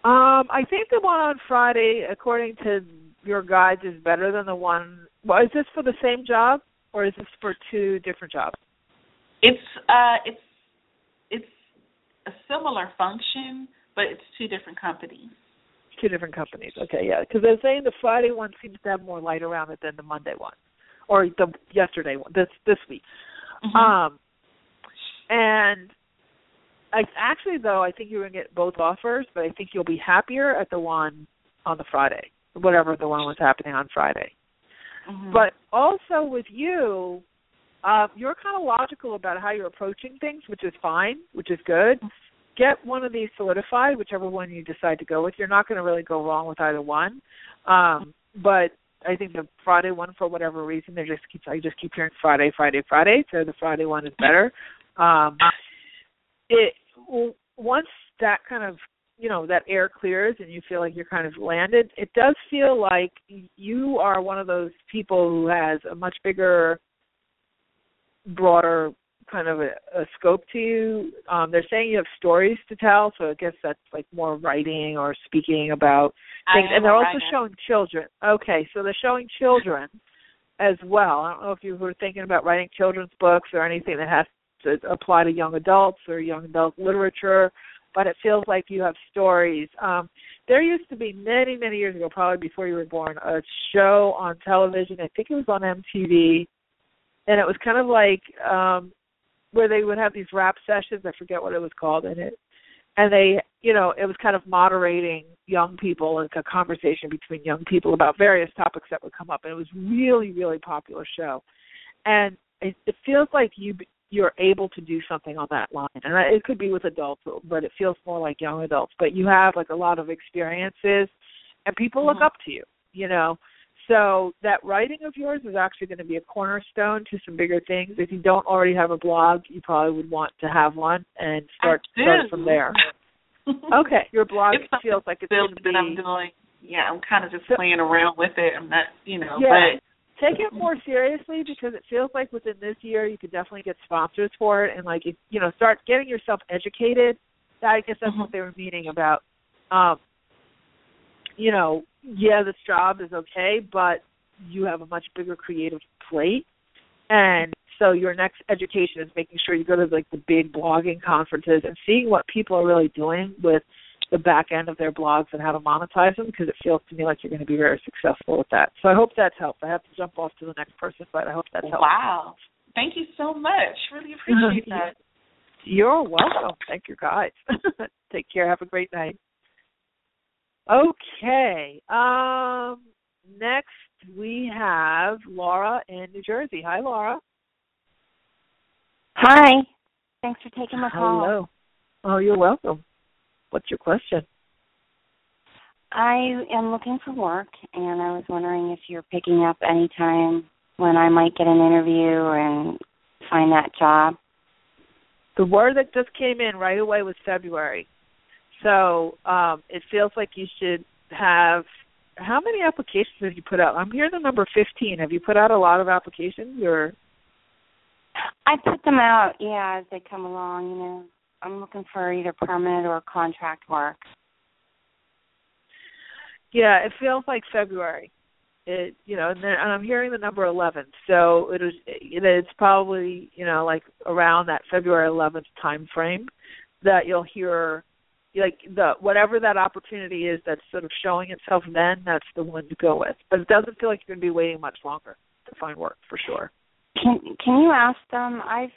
Um, I think the one on Friday, according to your guides, is better than the one. Well, is this for the same job or is this for two different jobs? It's uh, it's it's a similar function, but it's two different companies. Two different companies. Okay, yeah, because they're saying the Friday one seems to have more light around it than the Monday one, or the yesterday one. This this week. Mm-hmm. Um, and I actually though I think you're gonna get both offers, but I think you'll be happier at the one on the Friday, whatever the one was happening on Friday. Mm-hmm. But also with you, uh, you're kind of logical about how you're approaching things, which is fine, which is good. get one of these solidified, whichever one you decide to go with. You're not going to really go wrong with either one. Um, but I think the Friday one, for whatever reason, they just keep I just keep hearing Friday, Friday, Friday. So the Friday one is better. Um, it once that kind of you know that air clears and you feel like you're kind of landed. It does feel like you are one of those people who has a much bigger, broader kind of a, a scope to you. Um, they're saying you have stories to tell, so I guess that's like more writing or speaking about things. And they're also writer. showing children. Okay, so they're showing children as well. I don't know if you were thinking about writing children's books or anything that has to apply to young adults or young adult literature, but it feels like you have stories. Um, there used to be many, many years ago, probably before you were born, a show on television. I think it was on MTV, and it was kind of like um where they would have these rap sessions. I forget what it was called in it, and they, you know, it was kind of moderating young people like a conversation between young people about various topics that would come up. And it was really, really popular show, and it, it feels like you you're able to do something on that line, and it could be with adults, but it feels more like young adults. But you have like a lot of experiences, and people look Mhm. up to you, you know. So that writing of yours is actually going to be a cornerstone to some bigger things. If you don't already have a blog, you probably would want to have one and start start from there. Okay, your blog It's feels like it's to that be. I'm doing. Yeah, I'm kind of just So- playing around with it. I'm not, you know, Yeah. but Take it more seriously because it feels like within this year you could definitely get sponsors for it and like if, you know start getting yourself educated. I guess that's what Mhm. they were meaning about. Um, you know, yeah, this job is okay, but you have a much bigger creative plate, and so your next education is making sure you go to like the big blogging conferences and seeing what people are really doing with the back end of their blogs and how to monetize them because it feels to me like you're going to be very successful with that. So I hope that's helped. I have to jump off to the next person, but I hope that's helped. wow. Thank you so much. Really appreciate that. You're welcome. Thank you, guys. Take care. Have a great night. Okay. Um. Next we have Laura in New Jersey. Hi, Laura. Hi. Thanks for taking my call. Hello. Oh, you're welcome. What's your question? I am looking for work, and I was wondering if you're picking up any time when I might get an interview and find that job. The word that just came in right away was February. So um, it feels like you should have. How many applications have you put out? I'm hearing the number 15. Have you put out a lot of applications, or I put them out, yeah, as they come along. You know, I'm looking for either permanent or contract work. Yeah, it feels like February. It you know, and, then, and I'm hearing the number 11. So it was it, it's probably you know like around that February 11th time frame that you'll hear like the whatever that opportunity is that's sort of showing itself then that's the one to go with. But it doesn't feel like you're going to be waiting much longer to find work for sure. Can Can you ask them? I've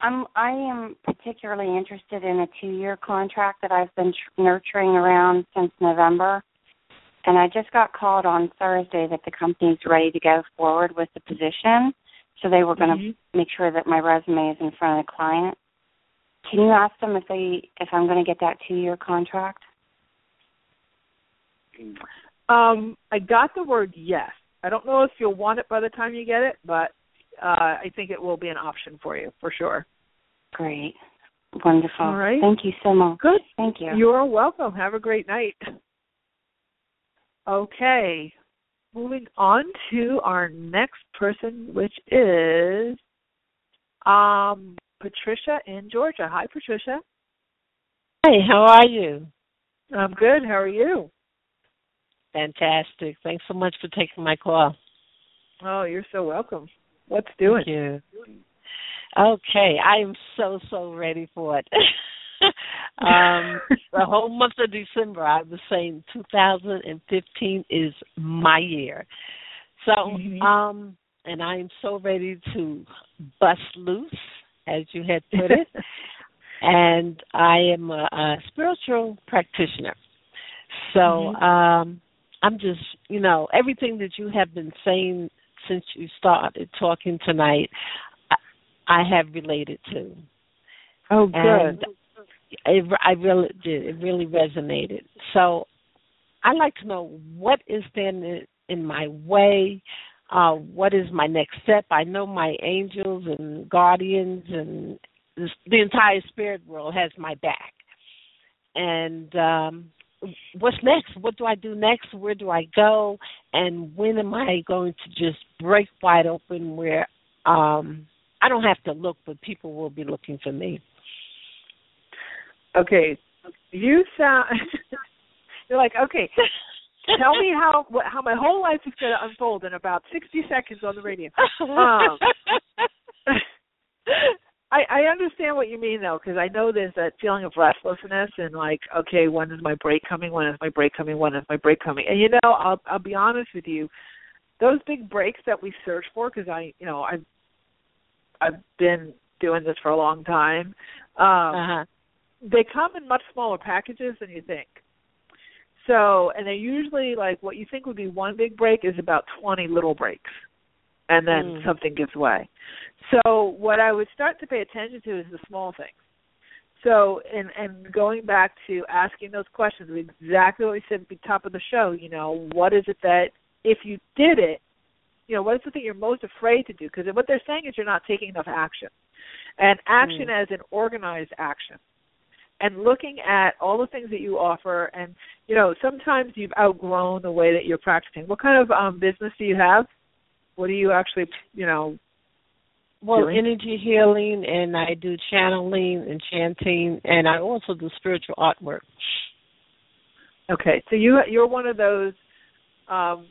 I'm I am particularly interested in a two year contract that I've been tr- nurturing around since November, and I just got called on Thursday that the company's ready to go forward with the position. So they were going to Mhm. make sure that my resume is in front of the client. Can you ask them if they if I'm going to get that two year contract? Um, I got the word yes. I don't know if you'll want it by the time you get it, but uh, I think it will be an option for you for sure. Great, wonderful. All right. Thank you so much. Good. Thank you. You're welcome. Have a great night. Okay. Moving on to our next person, which is um Patricia in Georgia. Hi Patricia. Hey, how are you? I'm good. How are you? Fantastic. Thanks so much for taking my call. Oh, you're so welcome. What's doing? Thank you. Okay, I am so so ready for it. um, the whole month of December, I was saying 2015 is my year. So, Mhm. um, and I am so ready to bust loose, as you had put it. and I am a, a spiritual practitioner. So, Mhm. um, I'm just, you know, everything that you have been saying since you started talking tonight, I, I have related to. oh, good. And it, I really did. It really resonated. So I'd like to know what is standing in my way. Uh, what is my next step? I know my angels and guardians and the entire spirit world has my back. And um, what's next? What do I do next? Where do I go? And when am I going to just break wide open where um, I don't have to look, but people will be looking for me? Okay, you sound. you're like, okay, tell me how how my whole life is going to unfold in about sixty seconds on the radio. Um, I I understand what you mean though, because I know there's that feeling of restlessness and like, okay, when is my break coming? When is my break coming? When is my break coming? And you know, I'll I'll be honest with you, those big breaks that we search for, because I, you know, I've I've been doing this for a long time. Um, uh-huh they come in much smaller packages than you think. So, and they're usually like what you think would be one big break is about 20 little breaks. And then mm. something gives way. So, what I would start to pay attention to is the small things. So, and and going back to asking those questions, exactly what we said at the top of the show. You know, what is it that if you did it, you know, what is the thing you're most afraid to do? Because what they're saying is you're not taking enough action, and action mm. as an organized action and looking at all the things that you offer and you know sometimes you've outgrown the way that you're practicing. What kind of um business do you have? What do you actually you know well doing? energy healing and i do channeling and chanting and i also do spiritual artwork. Okay so you you're one of those um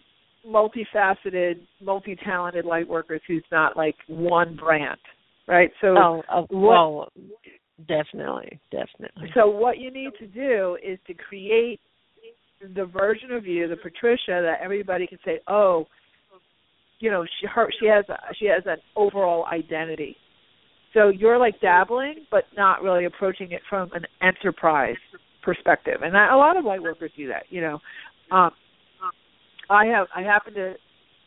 multifaceted multi-talented light workers who's not like one brand right? So oh, oh well Definitely, definitely. So what you need to do is to create the version of you, the Patricia, that everybody can say, "Oh, you know, she her she has a, she has an overall identity." So you're like dabbling, but not really approaching it from an enterprise perspective. And a lot of light workers do that. You know, um, I have I happen to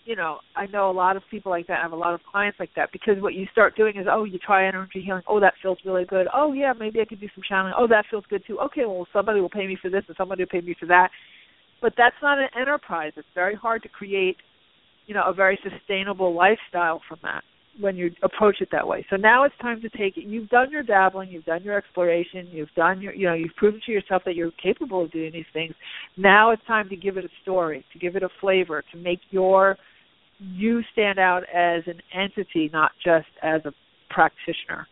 you know, I know a lot of people like that. I have a lot of clients like that because what you start doing is, oh, you try energy healing. Oh, that feels really good. Oh, yeah, maybe I could do some channeling. Oh, that feels good too. Okay, well, somebody will pay me for this and somebody will pay me for that. But that's not an enterprise. It's very hard to create, you know, a very sustainable lifestyle from that when you approach it that way. So now it's time to take it. You've done your dabbling, you've done your exploration, you've done your, you know, you've proven to yourself that you're capable of doing these things. Now it's time to give it a story, to give it a flavor, to make your you stand out as an entity, not just as a practitioner.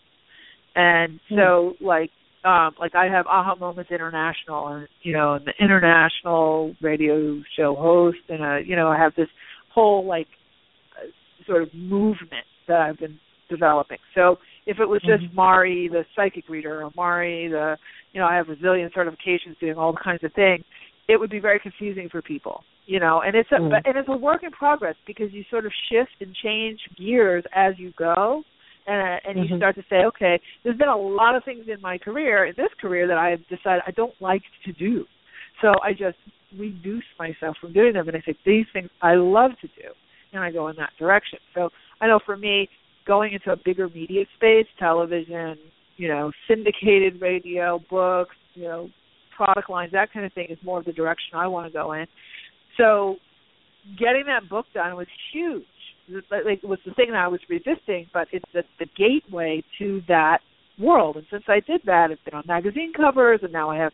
And hmm. so, like, um, like I have Aha Moments International, and you know, and the international radio show host, and uh, you know, I have this whole like uh, sort of movement that I've been developing. So if it was just mm-hmm. Mari, the psychic reader, or Mari, the you know, I have a zillion certifications doing all kinds of things, it would be very confusing for people you know and it's a mm. and it's a work in progress because you sort of shift and change gears as you go. And and mm-hmm. you start to say okay there's been a lot of things in my career in this career that i've decided i don't like to do. So i just reduce myself from doing them and i say these things i love to do. And i go in that direction. So i know for me going into a bigger media space television you know syndicated radio books you know product lines that kind of thing is more of the direction i want to go in so getting that book done was huge. It was the thing that I was resisting, but it's the, the gateway to that world. And since I did that, it's been on magazine covers, and now I have,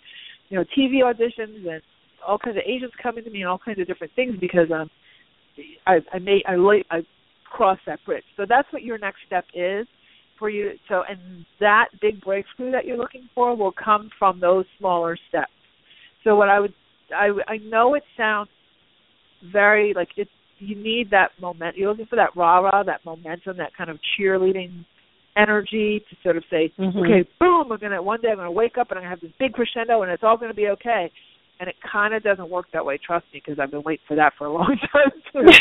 you know, TV auditions and all kinds of agents coming to me and all kinds of different things because um, I I made I I crossed that bridge. So that's what your next step is for you. So and that big breakthrough that you're looking for will come from those smaller steps. So what I would I I know it sounds very like it's you need that moment. You're looking for that rah rah, that momentum, that kind of cheerleading energy to sort of say, mm-hmm. okay, boom, I'm gonna one day I'm gonna wake up and I'm gonna have this big crescendo and it's all gonna be okay. And it kind of doesn't work that way. Trust me, because I've been waiting for that for a long time.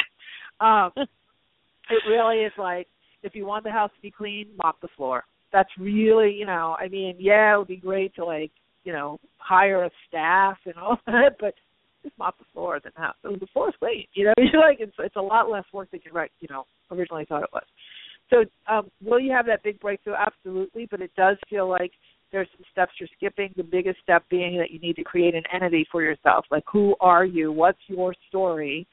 Um, it really is like if you want the house to be clean, mop the floor. That's really, you know, I mean, yeah, it would be great to like, you know, hire a staff and all that, but just mop the floor than have so the floor's great. You know, you're like it's it's a lot less work than you right, you know, originally thought it was. So, um, will you have that big breakthrough? Absolutely, but it does feel like there's some steps you're skipping. The biggest step being that you need to create an entity for yourself. Like, who are you? What's your story?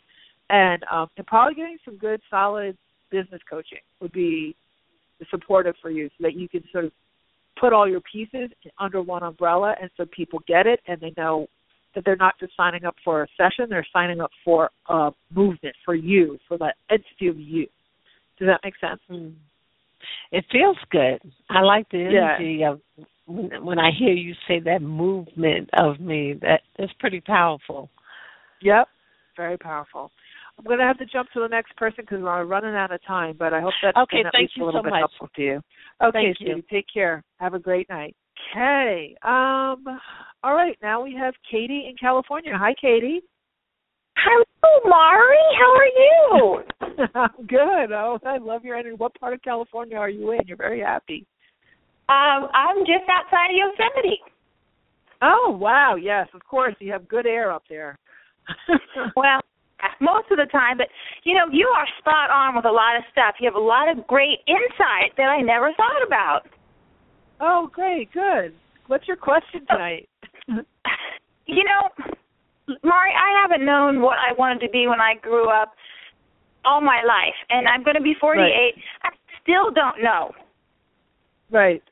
And um, and probably getting some good, solid business coaching would be supportive for you, so that you can sort of put all your pieces under one umbrella, and so people get it and they know that they're not just signing up for a session; they're signing up for a movement for you, for the entity of you. Does that make sense? Mm. It feels good. I like the energy yeah. of when, when I hear you say that movement of me. That that's pretty powerful. Yep, very powerful. I'm going to have to jump to the next person because we're running out of time. But I hope that's okay. been at Thank least you a little so bit much. helpful to you. Okay, Thank sweetie, you. take care. Have a great night. Okay. Um. All right. Now we have Katie in California. Hi, Katie. Hello, Mari. How are you? I'm good. Oh, I love your energy. What part of California are you in? You're very happy. Um, I'm just outside of Yosemite. Oh wow, yes, of course. You have good air up there. well, most of the time, but you know, you are spot on with a lot of stuff. You have a lot of great insight that I never thought about. Oh, great, good. What's your question oh. tonight? you know, Mari, I haven't known what I wanted to be when I grew up all my life, and I'm going to be 48. Right. I still don't know. Right.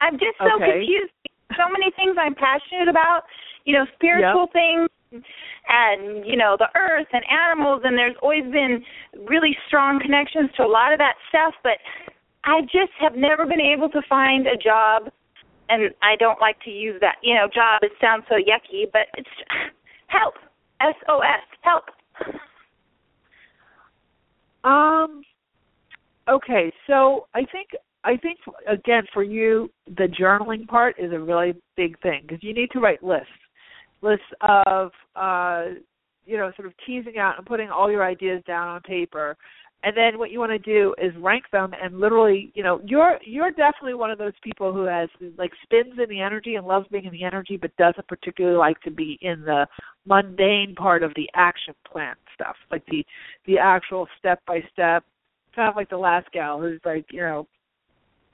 I'm just so Okay. confused. So many things I'm passionate about, you know, spiritual things and, you know, the earth and animals and there's always been really strong connections to a lot of that stuff, but I just have never been able to find a job and I don't like to use that, you know, job it sounds so yucky, but it's help. S O S, help. Um. Okay, so I think I think again for you the journaling part is a really big thing because you need to write lists, lists of uh, you know sort of teasing out and putting all your ideas down on paper, and then what you want to do is rank them and literally you know you're you're definitely one of those people who has like spins in the energy and loves being in the energy but doesn't particularly like to be in the mundane part of the action plan stuff like the the actual step by step kind of like the last gal who's like you know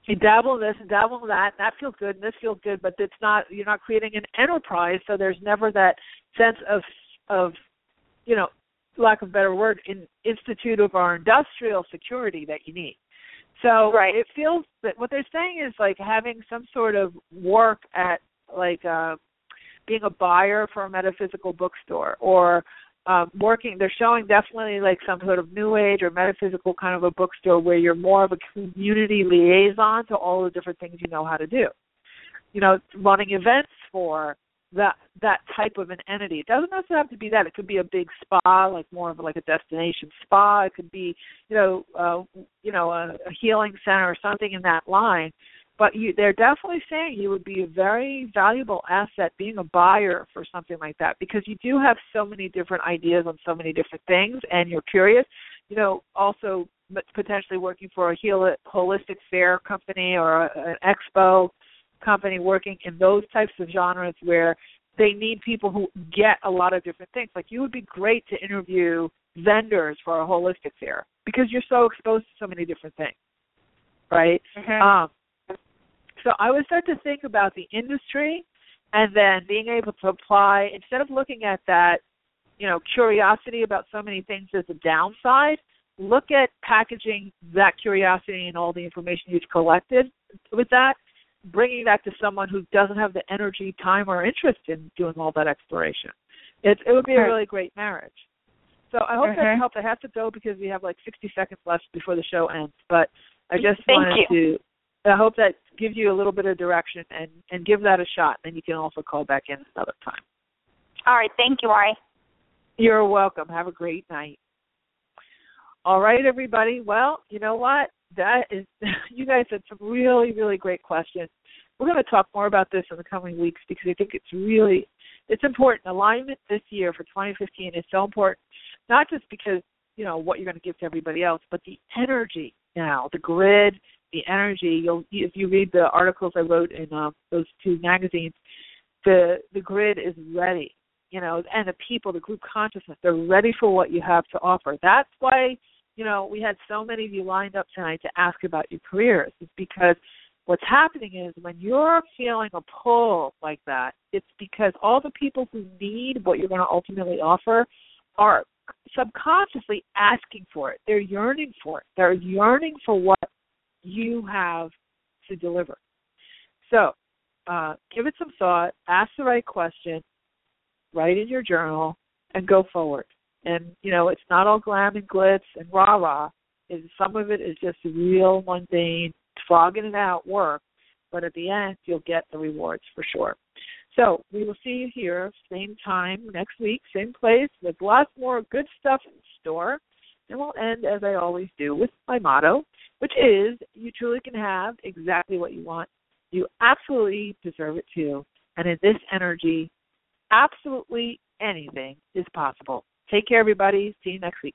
you dabble in this and dabble in that and that feels good and this feels good but it's not you're not creating an enterprise so there's never that sense of of you know lack of a better word in institute of our industrial security that you need so Right. it feels that what they're saying is like having some sort of work at like uh being a buyer for a metaphysical bookstore or um, working they're showing definitely like some sort of new age or metaphysical kind of a bookstore where you're more of a community liaison to all the different things you know how to do you know running events for that that type of an entity. It doesn't necessarily have to be that. It could be a big spa like more of like a destination spa. It could be you know uh you know a, a healing center or something in that line. But you they're definitely saying you would be a very valuable asset being a buyer for something like that because you do have so many different ideas on so many different things and you're curious you know also potentially working for a heal- holistic fair company or a, an expo company working in those types of genres where they need people who get a lot of different things. Like you would be great to interview vendors for a holistic fair because you're so exposed to so many different things right? Um so I would start to think about the industry and then being able to apply instead of looking at that, you know, curiosity about so many things as a downside, look at packaging that curiosity and all the information you've collected with that, bringing that to someone who doesn't have the energy, time, or interest in doing all that exploration. It it would be a really great marriage. So I hope that helped. I have to go because we have like 60 seconds left before the show ends, but I just Thank wanted you. to I hope that gives you a little bit of direction and and give that a shot. And then you can also call back in another time. All right, thank you, Mari. You're welcome. Have a great night. All right, everybody. Well, you know what? That is you guys had some really really great questions. We're going to talk more about this in the coming weeks because I think it's really it's important. Alignment this year for 2015 is so important, not just because you know what you're going to give to everybody else, but the energy now, the grid, the energy. You'll if you read the articles I wrote in um, those two magazines, the the grid is ready. You know, and the people, the group consciousness, they're ready for what you have to offer. That's why you know we had so many of you lined up tonight to ask about your careers. Is because What's happening is when you're feeling a pull like that, it's because all the people who need what you're going to ultimately offer are subconsciously asking for it. They're yearning for it. They're yearning for what you have to deliver. So, uh, give it some thought, ask the right question, write in your journal, and go forward. And you know, it's not all glam and glitz and rah rah. And Some of it is just real mundane, flogging it out work. But at the end, you'll get the rewards for sure. So we will see you here, same time next week, same place, with lots more good stuff in store. And we'll end, as I always do, with my motto, which is you truly can have exactly what you want. You absolutely deserve it too. And in this energy, absolutely anything is possible. Take care, everybody. See you next week.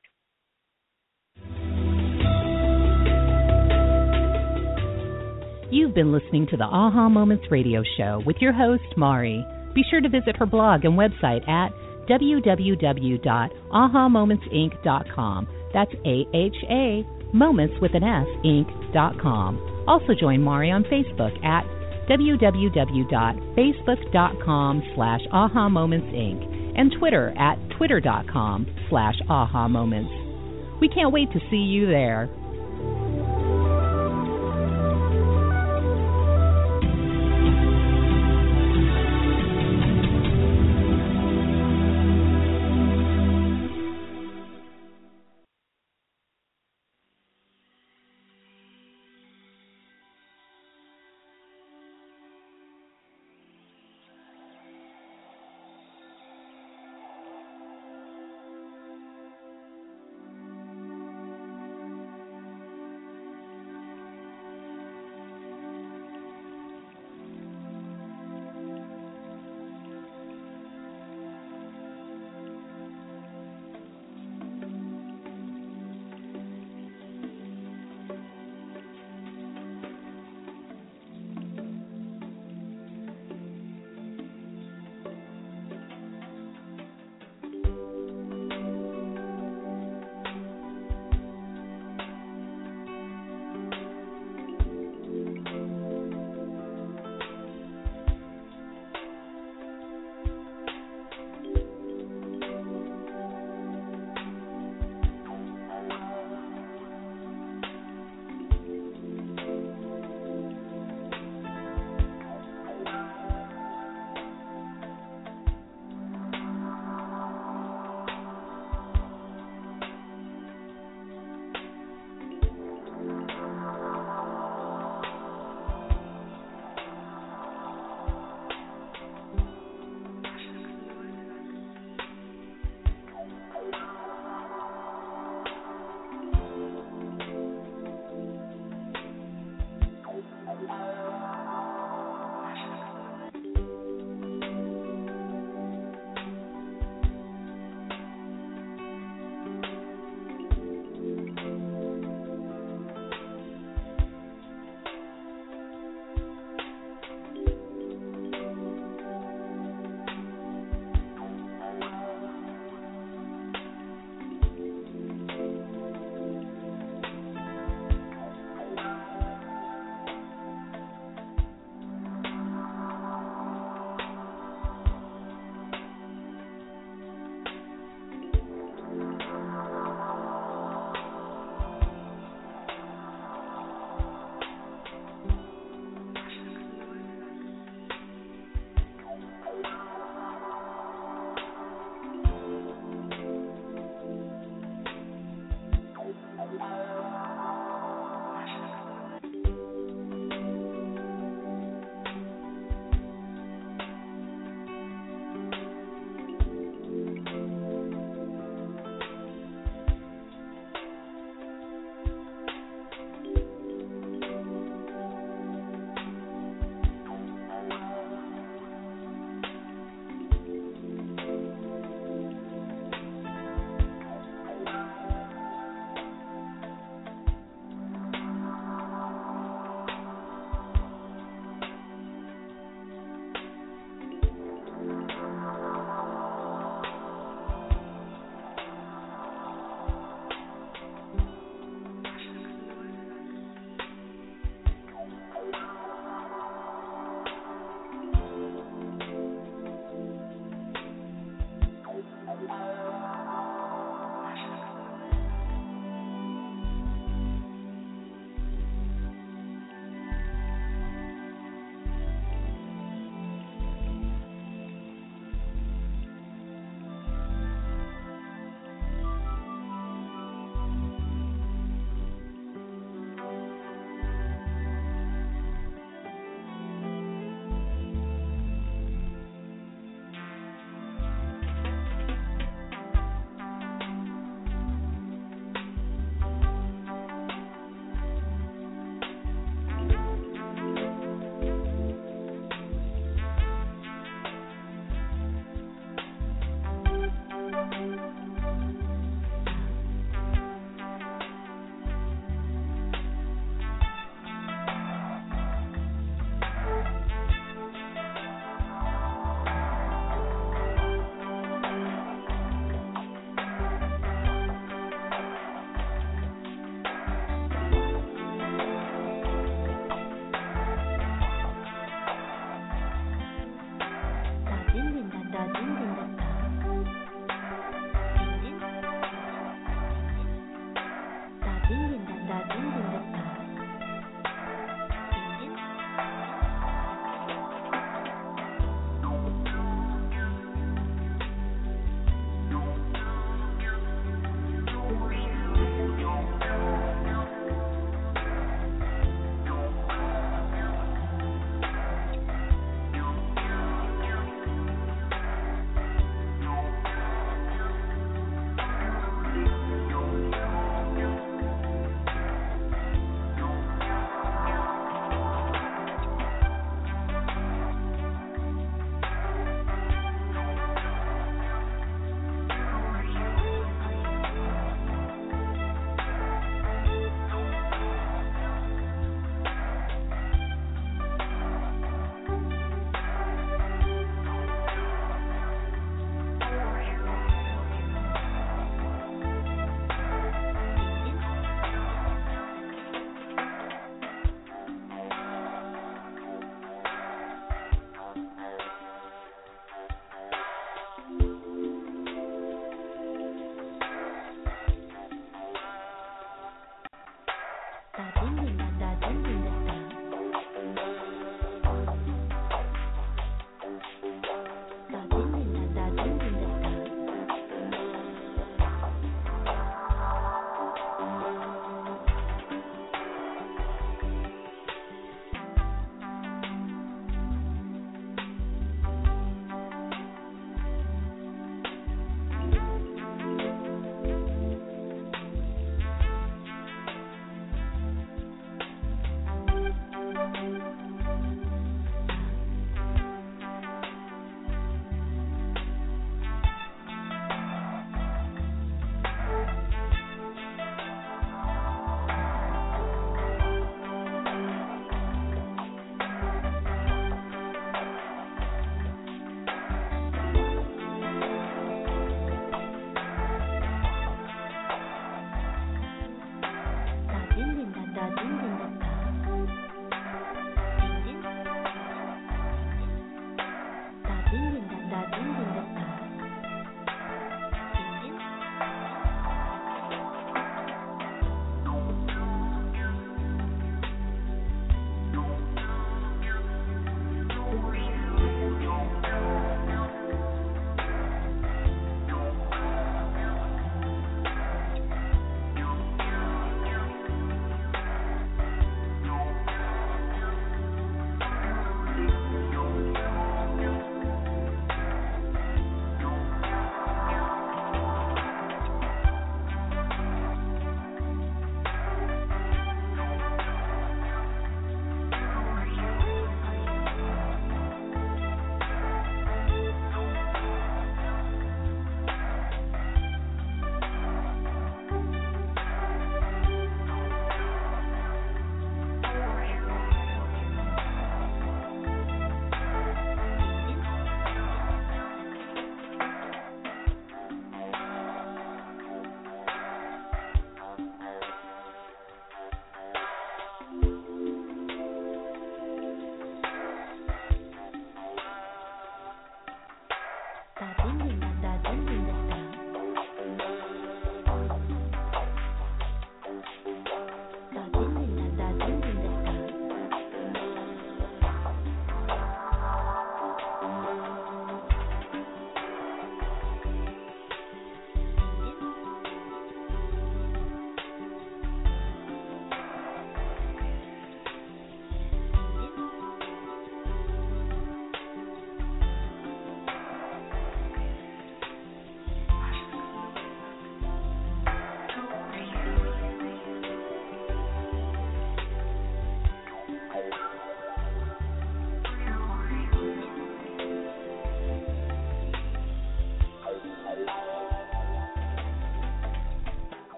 You've been listening to the Aha Moments radio show with your host, Mari. Be sure to visit her blog and website at www.ahamomentsinc.com. That's A H A moments with an S inc.com. Also join Mari on Facebook at www.facebook.com slash aha moments inc and Twitter at twitter.com slash aha moments. We can't wait to see you there.